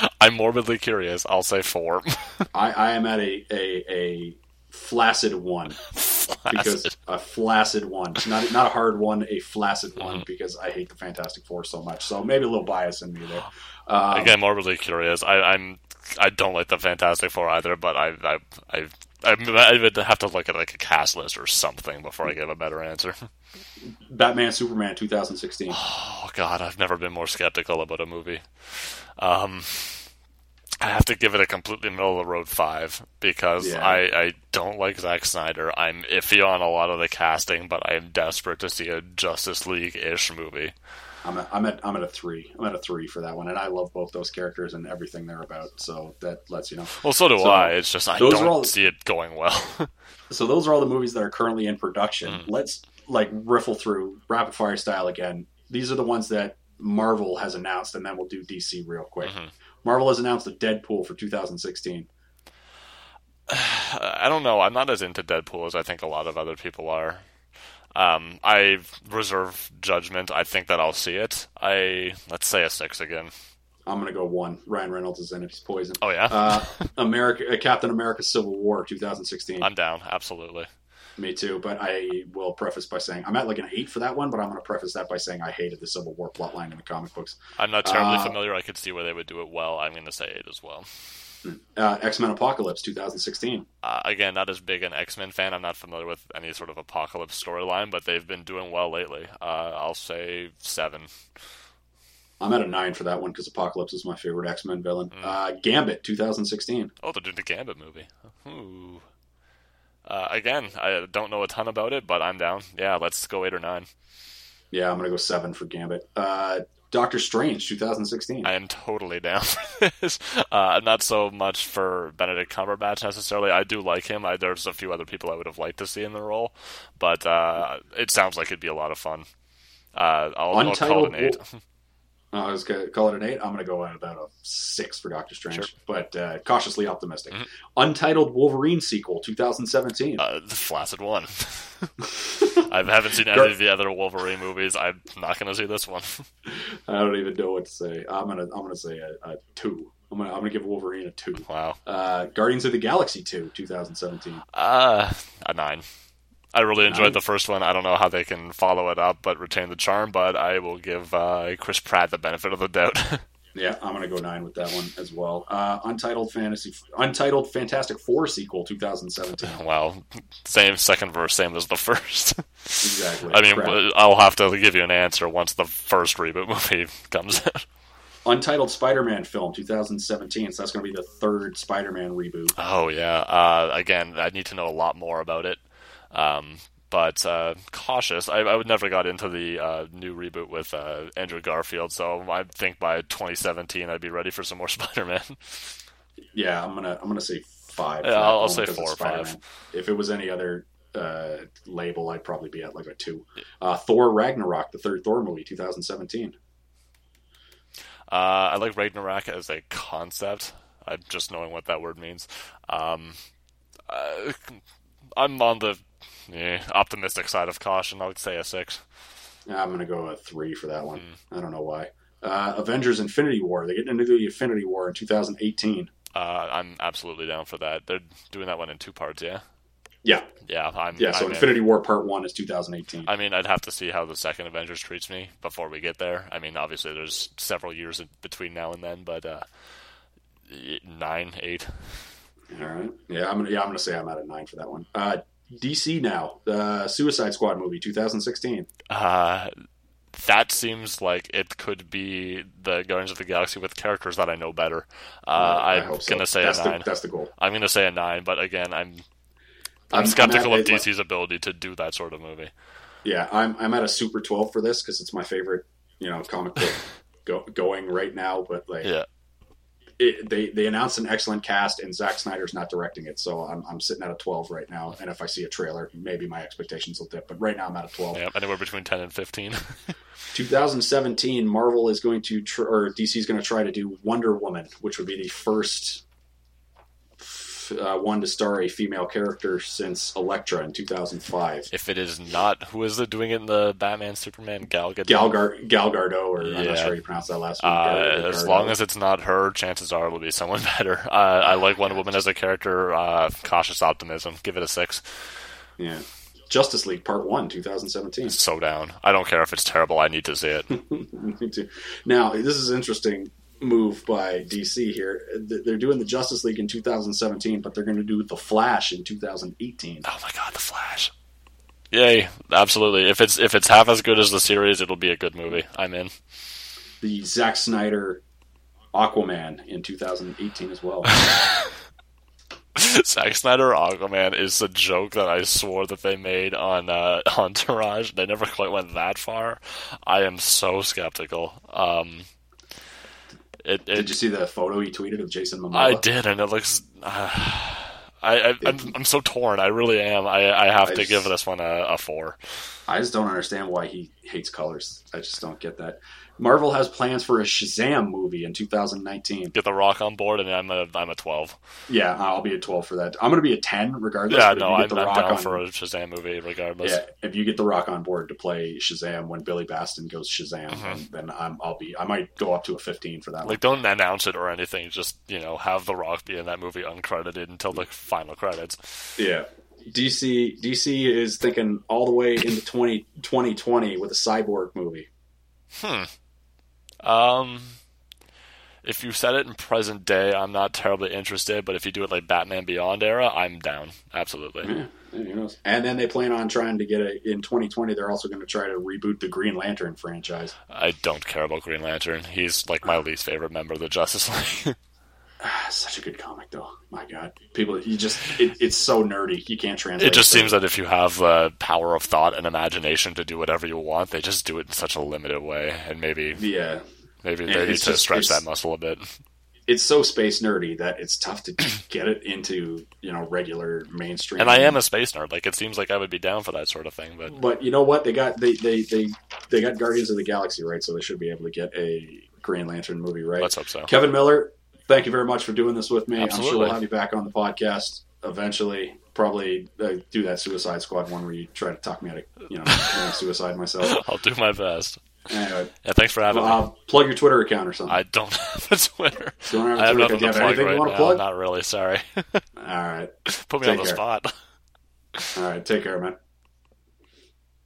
I'm morbidly curious. I'll say four. I, I am at a, a a flaccid one because a flaccid one, not not a hard one, a flaccid one Mm-hmm. because I hate the Fantastic Four so much. So maybe a little bias in me there. Um, Again, morbidly curious. I, I'm. I don't like the Fantastic Four either, but I, I, I, I, I would have to look at like a cast list or something before I give a better answer. Batman Superman 2016. Oh God, I've never been more skeptical about a movie. Um, I have to give it a completely middle of the road five because Yeah. I, I don't like Zack Snyder. I'm iffy on a lot of the casting, but I am desperate to see a Justice League ish movie. I'm at, I'm at I'm at a three. I'm at a three for that one, and I love both those characters and everything they're about. So that lets you know. Well, so do So, I. It's just I don't all- see it going well. So those are all the movies that are currently in production. Mm. Let's like riffle through rapid fire style again. These are the ones that Marvel has announced, and then we'll do DC real quick. Mhm. Marvel has announced a Deadpool for 2016. I don't know. I'm not as into Deadpool as I think a lot of other people are. Um, I reserve judgment. I think that I'll see it. I let's say a six again. I'm gonna go one. Ryan Reynolds is in it. He's poison. Oh yeah, Uh, America, uh, Captain America: Civil War 2016. I'm down. Absolutely. Me too. But I will preface by saying I'm at like an eight for that one. But I'm gonna preface that by saying I hated the Civil War plotline in the comic books. I'm not terribly Uh, familiar. I could see where they would do it well. I'm going to say eight as well. Uh, X Men Apocalypse 2016. Uh, again, not as big an X Men fan. I'm not familiar with any sort of apocalypse storyline, but they've been doing well lately. Uh, I'll say seven. I'm at a nine for that one because Apocalypse is my favorite X Men villain. Mm. Uh, Gambit 2016. Oh, they're doing the Gambit movie. Ooh. Uh, again, I don't know a ton about it, but I'm down. Yeah, let's go eight or nine. Yeah, I'm gonna go seven for Gambit. Uh, Doctor Strange 2016. I am totally down for this. Uh, not so much for Benedict Cumberbatch necessarily. I do like him. I, there's a few other people I would have liked to see in the role, but uh, it sounds like it'd be a lot of fun. Uh, I'll, I'll call it an eight. Uh, I was gonna call it an eight. I'm gonna go at about a six for Doctor Strange, Sure. but uh, cautiously optimistic. Mhm. Untitled Wolverine sequel 2017. Uh, the flaccid one. I haven't seen any of the other Wolverine movies. I'm not going to see this one. I don't even know what to say. I'm gonna I'm gonna say a, a two. I'm gonna I'm gonna give Wolverine a two. wow. Uh, Guardians of the Galaxy 2 2017. Uh, a nine. I really enjoyed Nine? the first one. I don't know how they can follow it up but retain the charm, but I will give uh, Chris Pratt the benefit of the doubt. Yeah, I'm gonna go nine with that one as well. Uh, Untitled Fantasy, Untitled Fantastic Four sequel 2017. wow. Same second verse, same as the first. Exactly. I mean, Crap. I'll have to give you an answer once the first reboot movie comes out. Untitled Spider-Man film 2017. So that's gonna be the third Spider-Man reboot. Oh yeah. Uh, again, I need to know a lot more about it. Um, but uh, cautious. I, I would never got into the uh, new reboot with uh, Andrew Garfield, so I think by 2017 I'd be ready for some more Spider-Man. Yeah, I'm gonna I'm gonna say five. Yeah, I'll- I'll say four or five. If it was any other uh, label, I'd probably be at like a two. Uh, Thor Ragnarok, the third Thor movie, 2017. Uh, I like Ragnarok as a concept. I'm just knowing what that word means. Um, I'm on the yeah, optimistic side of caution. I would say a six. I'm gonna go a three for that one. Hmm. I don't know why. Uh, Avengers: Infinity War. They get into the Infinity War in 2018. Uh, I'm absolutely down for that. They're doing that one in two parts, yeah. Yeah, Yeah, I'm. yeah. So I'm in. Infinity War Part One is 2018. I mean, I'd have to see how the second Avengers treats me before we get there. I mean, obviously, there's several years in between now and then, but uh, nine, eight. All right. Yeah, I'm gonna yeah I'm gonna say I'm at a nine for that one. Uh, DC now, the Suicide Squad movie, 2016. Uh, that seems like it could be the Guardians of the Galaxy with characters that I know better. Uh, I I'm so. gonna say that's a the, nine. That's the goal. I'm gonna say a nine, but again, I'm I'm, I'm- I'm skeptical at- of DC's ability to do that sort of movie. Yeah, I'm I'm at a super 12 for this because it's my favorite, you know, comic book go, going right now, but like Yeah. It, they they announced an excellent cast, and Zack Snyder's not directing it, so I'm I'm sitting at a 12 right now. And if I see a trailer, maybe my expectations will dip, but right now I'm at a 12. Yeah, anywhere between 10 and 15. 2017, Marvel is going to tr- or DC is going to try to do Wonder Woman, which would be the first f- uh, one to star a female character since Elektra in 2005. if it is not, who is it doing it in the Batman Superman? Gal Gadot? Gal, Gar- Gal or I'm not sure how you pronounce that last one. Uh, as long as it's not her, chances are it'll be someone better. Uh, I like Wonder Woman as a character. Uh, cautious optimism. Give it a six. yeah, Justice League Part One, 2017. So down. I don't care if it's terrible. I need to see it. Me too. Now, this is interesting move by DC here. They're doing the Justice League in 2017, but they're going to do the Flash in 2018. Oh my god, the Flash. Yay! Absolutely. If it's if it's half as good as the series, it'll be a good movie. I'm in. The Zack Snyder Aquaman in 2018 as well. Zack Snyder Aquaman is a joke that I swore that they made on uh, Entourage. They never quite went that far. I am so skeptical. Um, it, it Did you see the photo he tweeted of Jason Momoa? I did, and it looks. Uh, I, I I'm, I'm so torn. I really am. I I have I to just- give this one a, a four. I just don't understand why he hates colors. I just don't get that. Marvel has plans for a Shazam movie in 2019. Get the Rock on board, and I'm a I'm a twelve. Yeah, I'll be a 12 for that. I'm going to be a 10 regardless. Yeah, no, I'm, The I'm Rock down on- for a Shazam movie regardless. Yeah, if you get the Rock on board to play Shazam when Billy Batson goes Shazam, Mhm. then, I'm, I'll be. I might go up to a 15 for that one. Like, don't announce it or anything. Just you know, have the Rock be in that movie uncredited until the final credits. Yeah. DC DC is thinking all the way into 20, 2020 with a cyborg movie. Hmm. Um, if you set it in present day, I'm not terribly interested. But if you do it like Batman Beyond era, I'm down. Absolutely. Yeah, who knows? And then they plan on trying to get it in 2020. They're also going to try to reboot the Green Lantern franchise. I don't care about Green Lantern. He's like my least favorite member of the Justice League. Ah, Such a good comic, though. My God, people, you just it, it's so nerdy. You can't translate. it just seems that if you have uh, power of thought and imagination to do whatever you want, they just do it in such a limited way, and maybe yeah, maybe they need to just- stretch that muscle a bit. it's so space nerdy that it's tough to get it into you know regular mainstream. And I am a space nerd. Like it seems like I would be down for that sort of thing, but But you know what? They got they they they they got Guardians of the Galaxy right, so they should be able to get a Green Lantern movie right. let's hope so. Kevin Miller, thank you very much for doing this with me. I'm sure we'll have you back on the podcast eventually. Probably uh, do that Suicide Squad one where you try to talk me out of you know suicide myself. I'll do my best. Anyway, Yeah, thanks for having me. uh, plug your Twitter account or something. I don't have a Twitter. Don't have a I have nothing. To have plug right now. plug? Not really. Sorry. All right, Put me Take on the care. spot. all right. Take care, man.